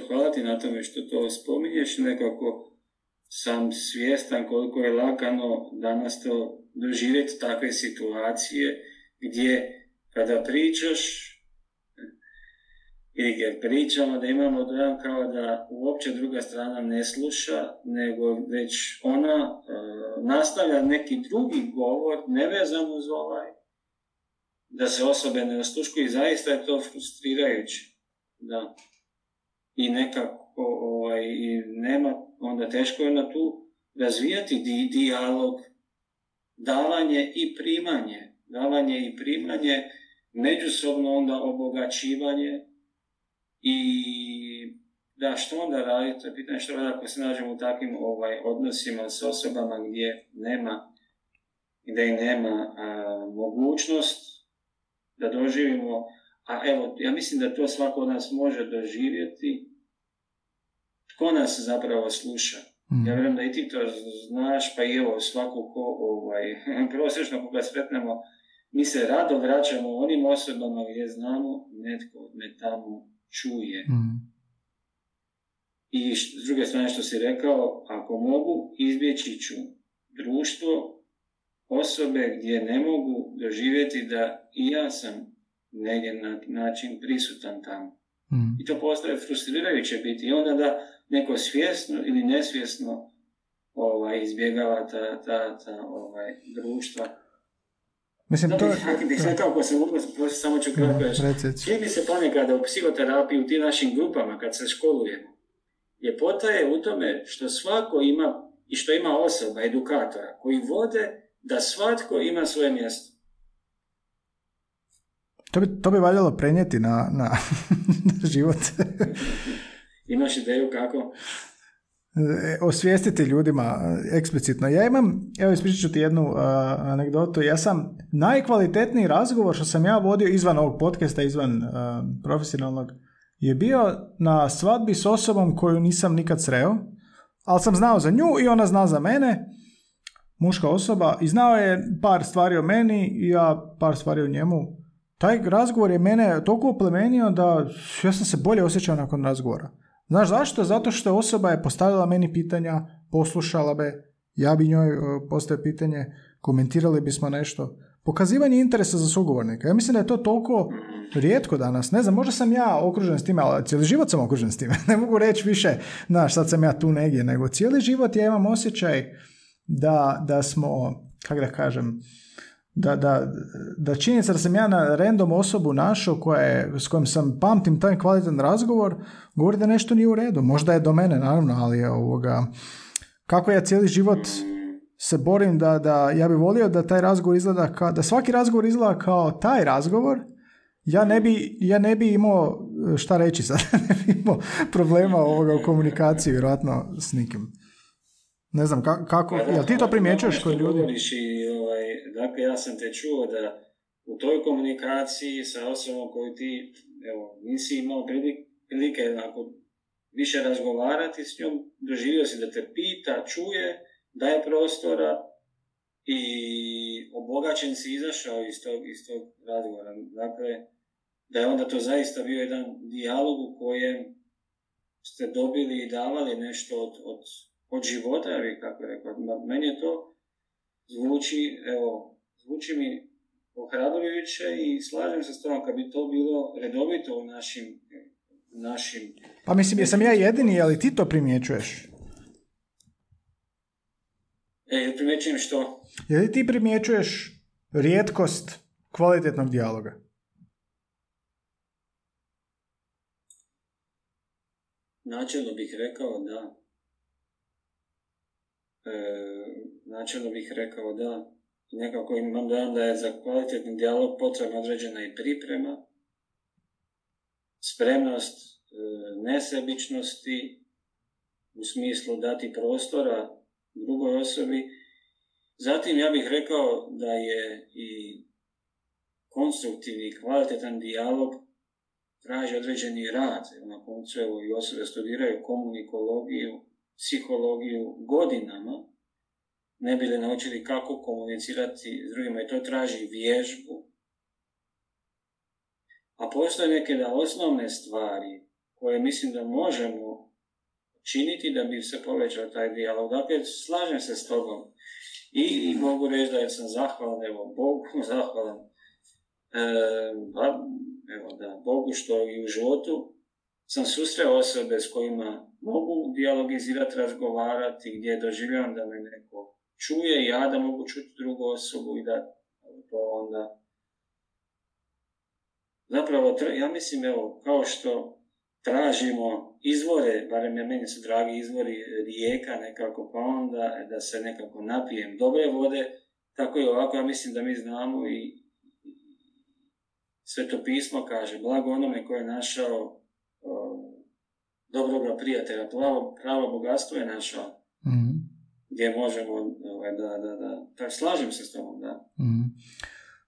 Hvala ti na tome što to spominješ. Nekako sam svjestan koliko je lagano danas to doživjeti takve situacije gdje kada pričaš gdje pričamo da imamo dojam kao da uopće druga strana ne sluša, nego već ona uh, nastavlja neki drugi govor nevezan uz ovaj, da se osobe ne osluškuju i zaista je to frustrirajuće. Da. I nekako ovaj, i nema, onda teško je na tu razvijati di, dijalog, davanje i primanje. Davanje i primanje, međusobno onda obogaćivanje, i da, što onda raditi? To je pitanje što raditi ako se nađemo u takvim ovaj, odnosima s osobama gdje nema gdje i nema mogućnost da doživimo, a evo, ja mislim da to svako od nas može doživjeti, tko nas zapravo sluša. Mm. Ja vjerujem da i ti to znaš, pa i evo svako ko, ovaj, prosječno koga sretnemo, mi se rado vraćamo onim osobama gdje znamo netko me tamo čuje. Mm. I s druge strane što si rekao, ako mogu, izbjeći ću društvo, osobe gdje ne mogu doživjeti da i ja sam negdje na način prisutan tamo. Mm. I to postaje frustrirajuće biti. I onda da neko svjesno ili nesvjesno ovaj, izbjegava ta, ta, ta ovaj, društva Mislim, to je... Kako se mogu, samo ću kratko reći. Čini mi se ponekad u psihoterapiji u tim našim grupama kad se školujemo. Ljepota je u tome što svako ima i što ima osoba, edukatora, koji vode da svatko ima svoje mjesto. To bi, to bi valjalo prenijeti na, na, na život. Imaš ideju kako? E, osvijestiti ljudima e, eksplicitno. Ja imam, evo ispričat ću ti jednu uh, anegdotu, ja sam najkvalitetniji razgovor što sam ja vodio izvan ovog podcasta, izvan uh, profesionalnog, je bio na svadbi s osobom koju nisam nikad sreo, ali sam znao za nju i ona zna za mene, muška osoba, i znao je par stvari o meni i ja par stvari o njemu. Taj razgovor je mene toliko oplemenio da ja sam se bolje osjećao nakon razgovora. Znaš zašto? Zato što osoba je postavila meni pitanja, poslušala me, ja bi njoj e, postavio pitanje, komentirali bismo nešto. Pokazivanje interesa za sugovornika. Ja mislim da je to toliko rijetko danas. Ne znam, možda sam ja okružen s time, ali cijeli život sam okružen s time. ne mogu reći više, znaš, sad sam ja tu negdje, nego cijeli život ja imam osjećaj da, da smo, kako da kažem, da, da, da činjenica da sam ja na random osobu našao koja je, s kojom sam pamtim taj kvalitetan razgovor, govori da nešto nije u redu. Možda je do mene, naravno, ali je ovoga... Kako ja cijeli život se borim da, da ja bih volio da taj razgovor izgleda kao, da svaki razgovor izgleda kao taj razgovor, ja ne bi, ja ne bi imao šta reći sad, ne bi imao problema ovoga u komunikaciji vjerojatno s nikim. Ne znam, kako, pa jel ti to primjećuješ kod ljudi? I, ovaj, dakle, ja sam te čuo da u toj komunikaciji sa osobom koju ti, evo, nisi imao prilike onako više razgovarati s njom, doživio si da te pita, čuje, daje prostora i obogaćen si izašao iz tog, iz tog razgovora. Dakle, da je onda to zaista bio jedan dijalog u kojem ste dobili i davali nešto od, od, od života, jer kako je rekao, meni je to zvuči, evo, zvuči mi ohrabrujuće i slažem se s tom kad bi to bilo redovito u našim, našim... Pa mislim, jesam ja jedini, ali ti to primjećuješ? E, primjećujem što? Je li ti primjećuješ rijetkost kvalitetnog dijaloga? Načelno bih rekao da. E, načelno bih rekao da. Nekako imam dojam da je za kvalitetni dijalog potrebna određena i priprema, spremnost e, nesebičnosti u smislu dati prostora drugoj osobi. Zatim ja bih rekao da je i konstruktivni kvalitetan dijalog traži određeni rad. Na koncu evo i osobe studiraju komunikologiju, psihologiju godinama, ne bi li naučili kako komunicirati s drugima i to traži vježbu. A postoje neke da osnovne stvari koje mislim da možemo činiti da bi se povećao taj dijalog. Dakle, slažem se s tobom. I, mogu reći da sam zahvalan, evo, Bogu, zahvalan e, evo da, Bogu što i u životu sam susreo osobe s kojima mogu dialogizirati, razgovarati, gdje doživljavam da me neko čuje i ja da mogu čuti drugu osobu i da to onda... Zapravo, ja mislim, evo, kao što tražimo izvore, barem je meni su dragi izvori rijeka nekako, pa onda da se nekako napijem dobre vode, tako i ovako, ja mislim da mi znamo i Sveto pismo kaže, blago onome koje je našao dobroga prijatelja, pravo, pravo bogatstvo je našao. mm Gdje možemo, ovaj, da, da, da, tako slažem se s tobom, da. mm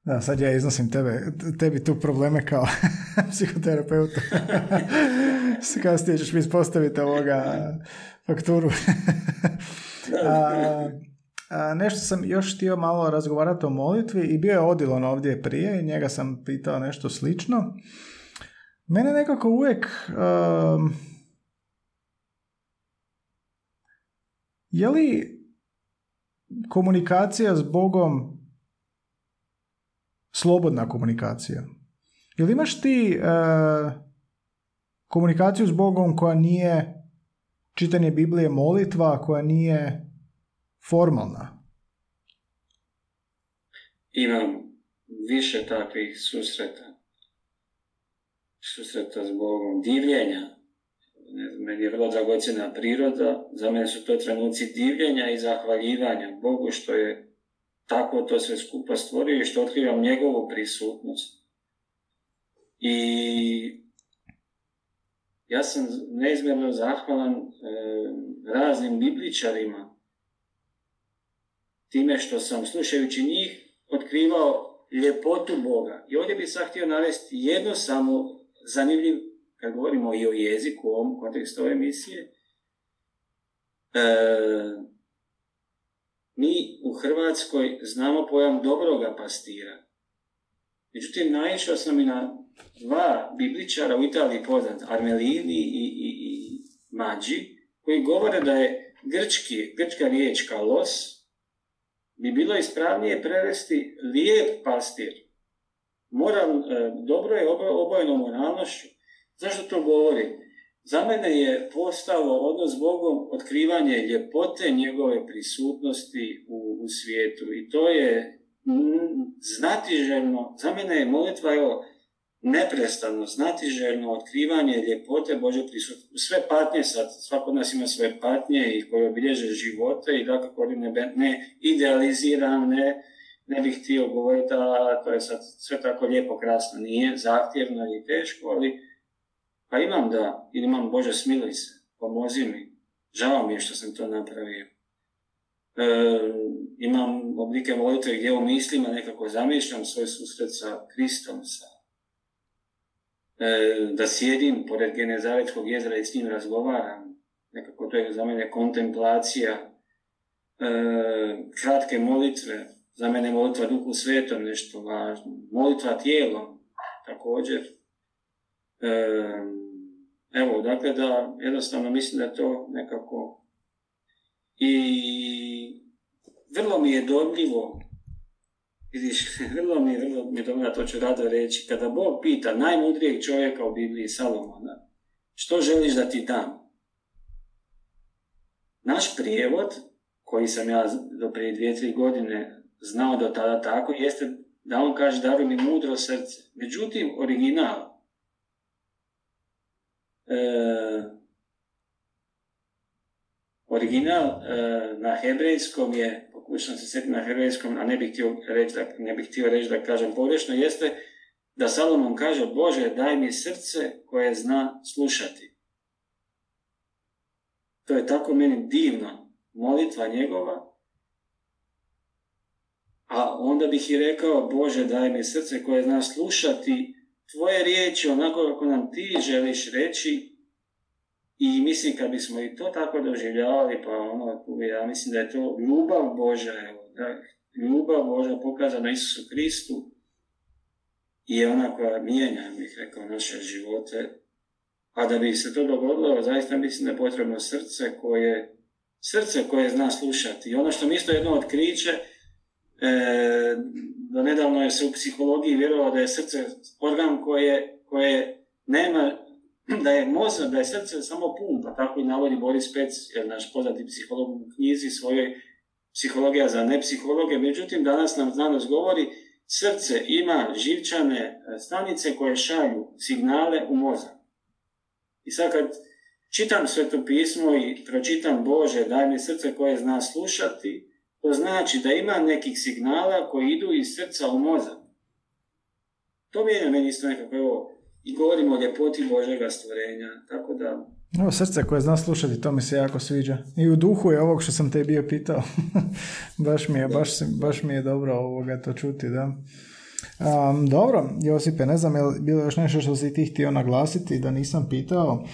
Da, sad ja iznosim tebe, tebi tu probleme kao psihoterapeuta. Kasnije ćeš mi ispostaviti ovoga fakturu. A, nešto sam još htio malo razgovarati o molitvi i bio je Odilon ovdje prije i njega sam pitao nešto slično. Mene nekako uvijek... Um, je li komunikacija s Bogom slobodna komunikacija? Jel imaš ti uh, komunikaciju s Bogom koja nije čitanje Biblije molitva, koja nije formalna? Imam više takvih susreta. Susreta s Bogom, divljenja. Meni je vrlo dragocjena priroda. Za mene su to trenuci divljenja i zahvaljivanja Bogu što je tako to sve skupa stvorio i što otkrivam njegovu prisutnost. I ja sam neizmjerno zahvalan raznim bibličarima time što sam slušajući njih otkrivao ljepotu Boga. I ovdje bih sad htio navesti jedno samo zanimljiv, kad govorimo i o jeziku u ovom kontekstu ove emisije, e, mi u Hrvatskoj znamo pojam dobroga pastira. Međutim, naišao sam i na dva bibličara u Italiji poznat, Armelini i, i, i Mađi, koji govore da je grčki, grčka riječ kalos, bi bilo ispravnije prevesti lijep pastir. Moral, e, dobro je obojeno moralnošću. Zašto to govorim? Za mene je postalo odnos s Bogom otkrivanje ljepote njegove prisutnosti u, u svijetu i to je znatiželjno, za mene je molitva, evo, neprestano, znatiželjno otkrivanje ljepote Bože prisutnosti. Sve patnje sad, svako od nas ima svoje patnje i koje obilježe živote i dakako ne, ne idealiziram, ne, ne bih htio govoriti, a to je sad sve tako lijepo, krasno, nije, zahtjevno i teško, ali pa imam da, imam Bože smiluj se, pomozi mi, žao mi je što sam to napravio. E, imam oblike molitve gdje u mislima nekako zamišljam svoj susret sa Kristom, sa, e, da sjedim pored Genezaretskog jezera i s njim razgovaram. Nekako to je za mene kontemplacija, e, kratke molitve, za mene molitva duhu svetom nešto važno. Molitva tijelom također. E, evo, dakle da jednostavno mislim da to nekako i vrlo mi je dobljivo, vidiš, vrlo mi je, vrlo mi je dobro, to ću rado reći, kada Bog pita najmudrijeg čovjeka u Bibliji Salomona, što želiš da ti dam? Naš prijevod, koji sam ja do prije dvije, tri godine znao do tada tako, jeste da on kaže daruj mi mudro srce. Međutim, original, Original uh, na hebrejskom je, pokušam se sjetiti na hebrejskom, a ne bih htio reći da, ne bih htio reći da kažem pogrešno, jeste da Salomon kaže Bože daj mi srce koje zna slušati. To je tako meni divno, molitva njegova. A onda bih i rekao Bože daj mi srce koje zna slušati tvoje riječi onako kako nam ti želiš reći i mislim kad bismo i to tako doživljavali, pa ono, ja mislim da je to ljubav Božja, da, ljubav Božja pokazana Isusu Kristu je ona koja mijenja, bih rekao, naše živote. A da bi se to dogodilo, zaista mislim da je potrebno srce koje, srce koje zna slušati. I ono što mi isto jedno otkriće, e, da nedavno je se u psihologiji vjerovalo da je srce organ koje, koje nema da je mozak, da je srce samo pumpa, tako i navodi Boris Pec, jer naš poznati psiholog u knjizi svojoj psihologija za nepsihologe, međutim danas nam znanost govori srce ima živčane e, stanice koje šalju signale u mozak. I sad kad čitam sveto pismo i pročitam Bože, daj mi srce koje zna slušati, to znači da ima nekih signala koji idu iz srca u mozak. To mijenja meni isto nekako, evo, i govorimo o ljepoti Božega stvorenja, tako da... Ovo srce koje zna slušati, to mi se jako sviđa. I u duhu je ovog što sam te bio pitao. baš, mi je, baš, baš mi je dobro ovoga to čuti, da. Um, dobro, Josipe, ne znam je li bilo još nešto što si ti htio naglasiti da nisam pitao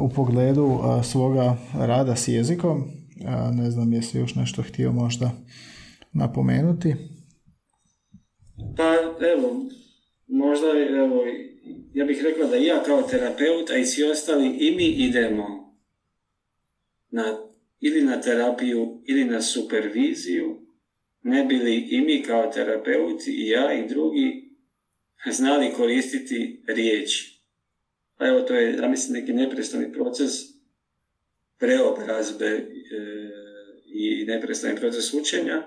u pogledu svoga rada s jezikom. Ne znam jesi još nešto htio možda napomenuti. Pa evo, možda, evo, ja bih rekla da ja kao terapeut, a i svi ostali, i mi idemo na, ili na terapiju, ili na superviziju, ne bili i mi kao terapeuti, i ja i drugi, znali koristiti riječi. Pa evo, to je, ja mislim, neki neprestani proces preobrazbe e, i neprestani proces učenja.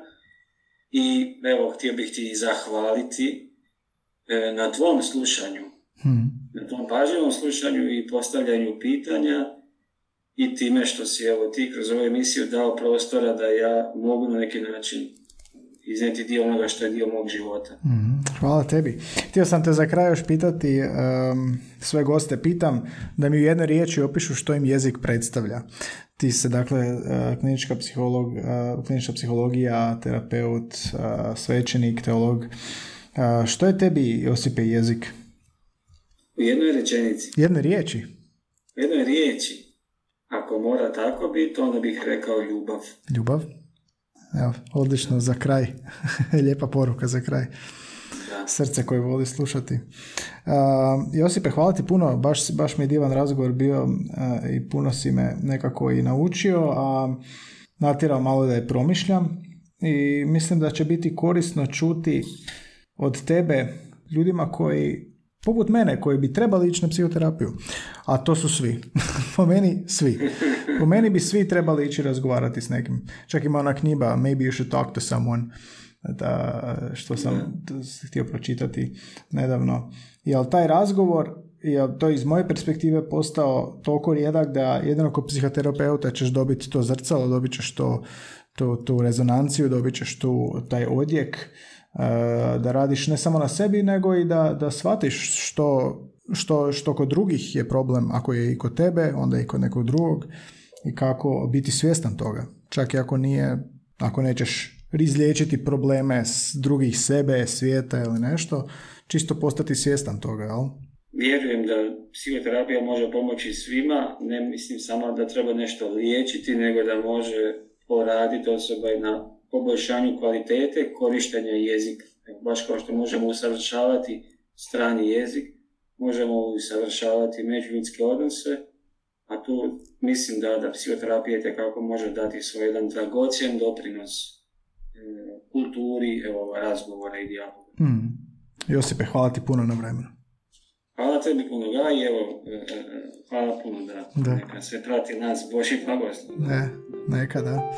I evo, htio bih ti zahvaliti E, na tvom slušanju, hmm. na tvom pažljivom slušanju i postavljanju pitanja i time što si evo ti kroz ovu emisiju dao prostora da ja mogu na neki način iznijeti dio onoga što je dio mog života. Hmm. Hvala tebi. Htio sam te za kraj još pitati, um, sve goste pitam, da mi u jednoj riječi opišu što im jezik predstavlja. Ti se, dakle, uh, klinička, psiholog, uh, klinička psihologija, terapeut, uh, svećenik, teolog, što je tebi, Josipe, jezik? U jednoj rečenici. Jedne riječi? U jednoj riječi. Ako mora tako biti, onda bih rekao ljubav. Ljubav? Evo, odlično za kraj. Lijepa poruka za kraj. Da. Srce koje voli slušati. Uh, Josipe, hvala ti puno. Baš, baš mi je divan razgovor bio i puno si me nekako i naučio, a natjerao malo da je promišljam i mislim da će biti korisno čuti od tebe ljudima koji poput mene koji bi trebali ići na psihoterapiju. A to su svi. po meni svi. Po meni bi svi trebali ići razgovarati s nekim. Čak ima ona knjiga Maybe you should talk to someone da, što sam htio pročitati nedavno. Jel taj razgovor je to iz moje perspektive postao toliko rijedak da jedino kod psihoterapeuta ćeš dobiti to zrcalo, dobit ćeš to, to, tu rezonanciju, dobit ćeš tu taj odjek da radiš ne samo na sebi nego i da, da shvatiš što, što, što kod drugih je problem ako je i kod tebe, onda i kod nekog drugog i kako biti svjestan toga. Čak i ako nije, ako nećeš izliječiti probleme s drugih sebe, svijeta ili nešto, čisto postati svjestan toga, jel? Vjerujem da psihoterapija može pomoći svima, ne mislim samo da treba nešto liječiti, nego da može poraditi osoba na poboljšanju kvalitete korištenja jezika. Baš kao što možemo usavršavati strani jezik, možemo usavršavati međuljudske odnose, a tu mislim da, da psihoterapija kako može dati svoj jedan dragocjen doprinos e, kulturi evo, razgovora i dijaloga. Mm. Josipe, hvala ti puno na vremenu. Hvala tebi puno, da, i evo, e, e, hvala puno da, da. neka se prati nas Boži blagoslov. Ne, neka da.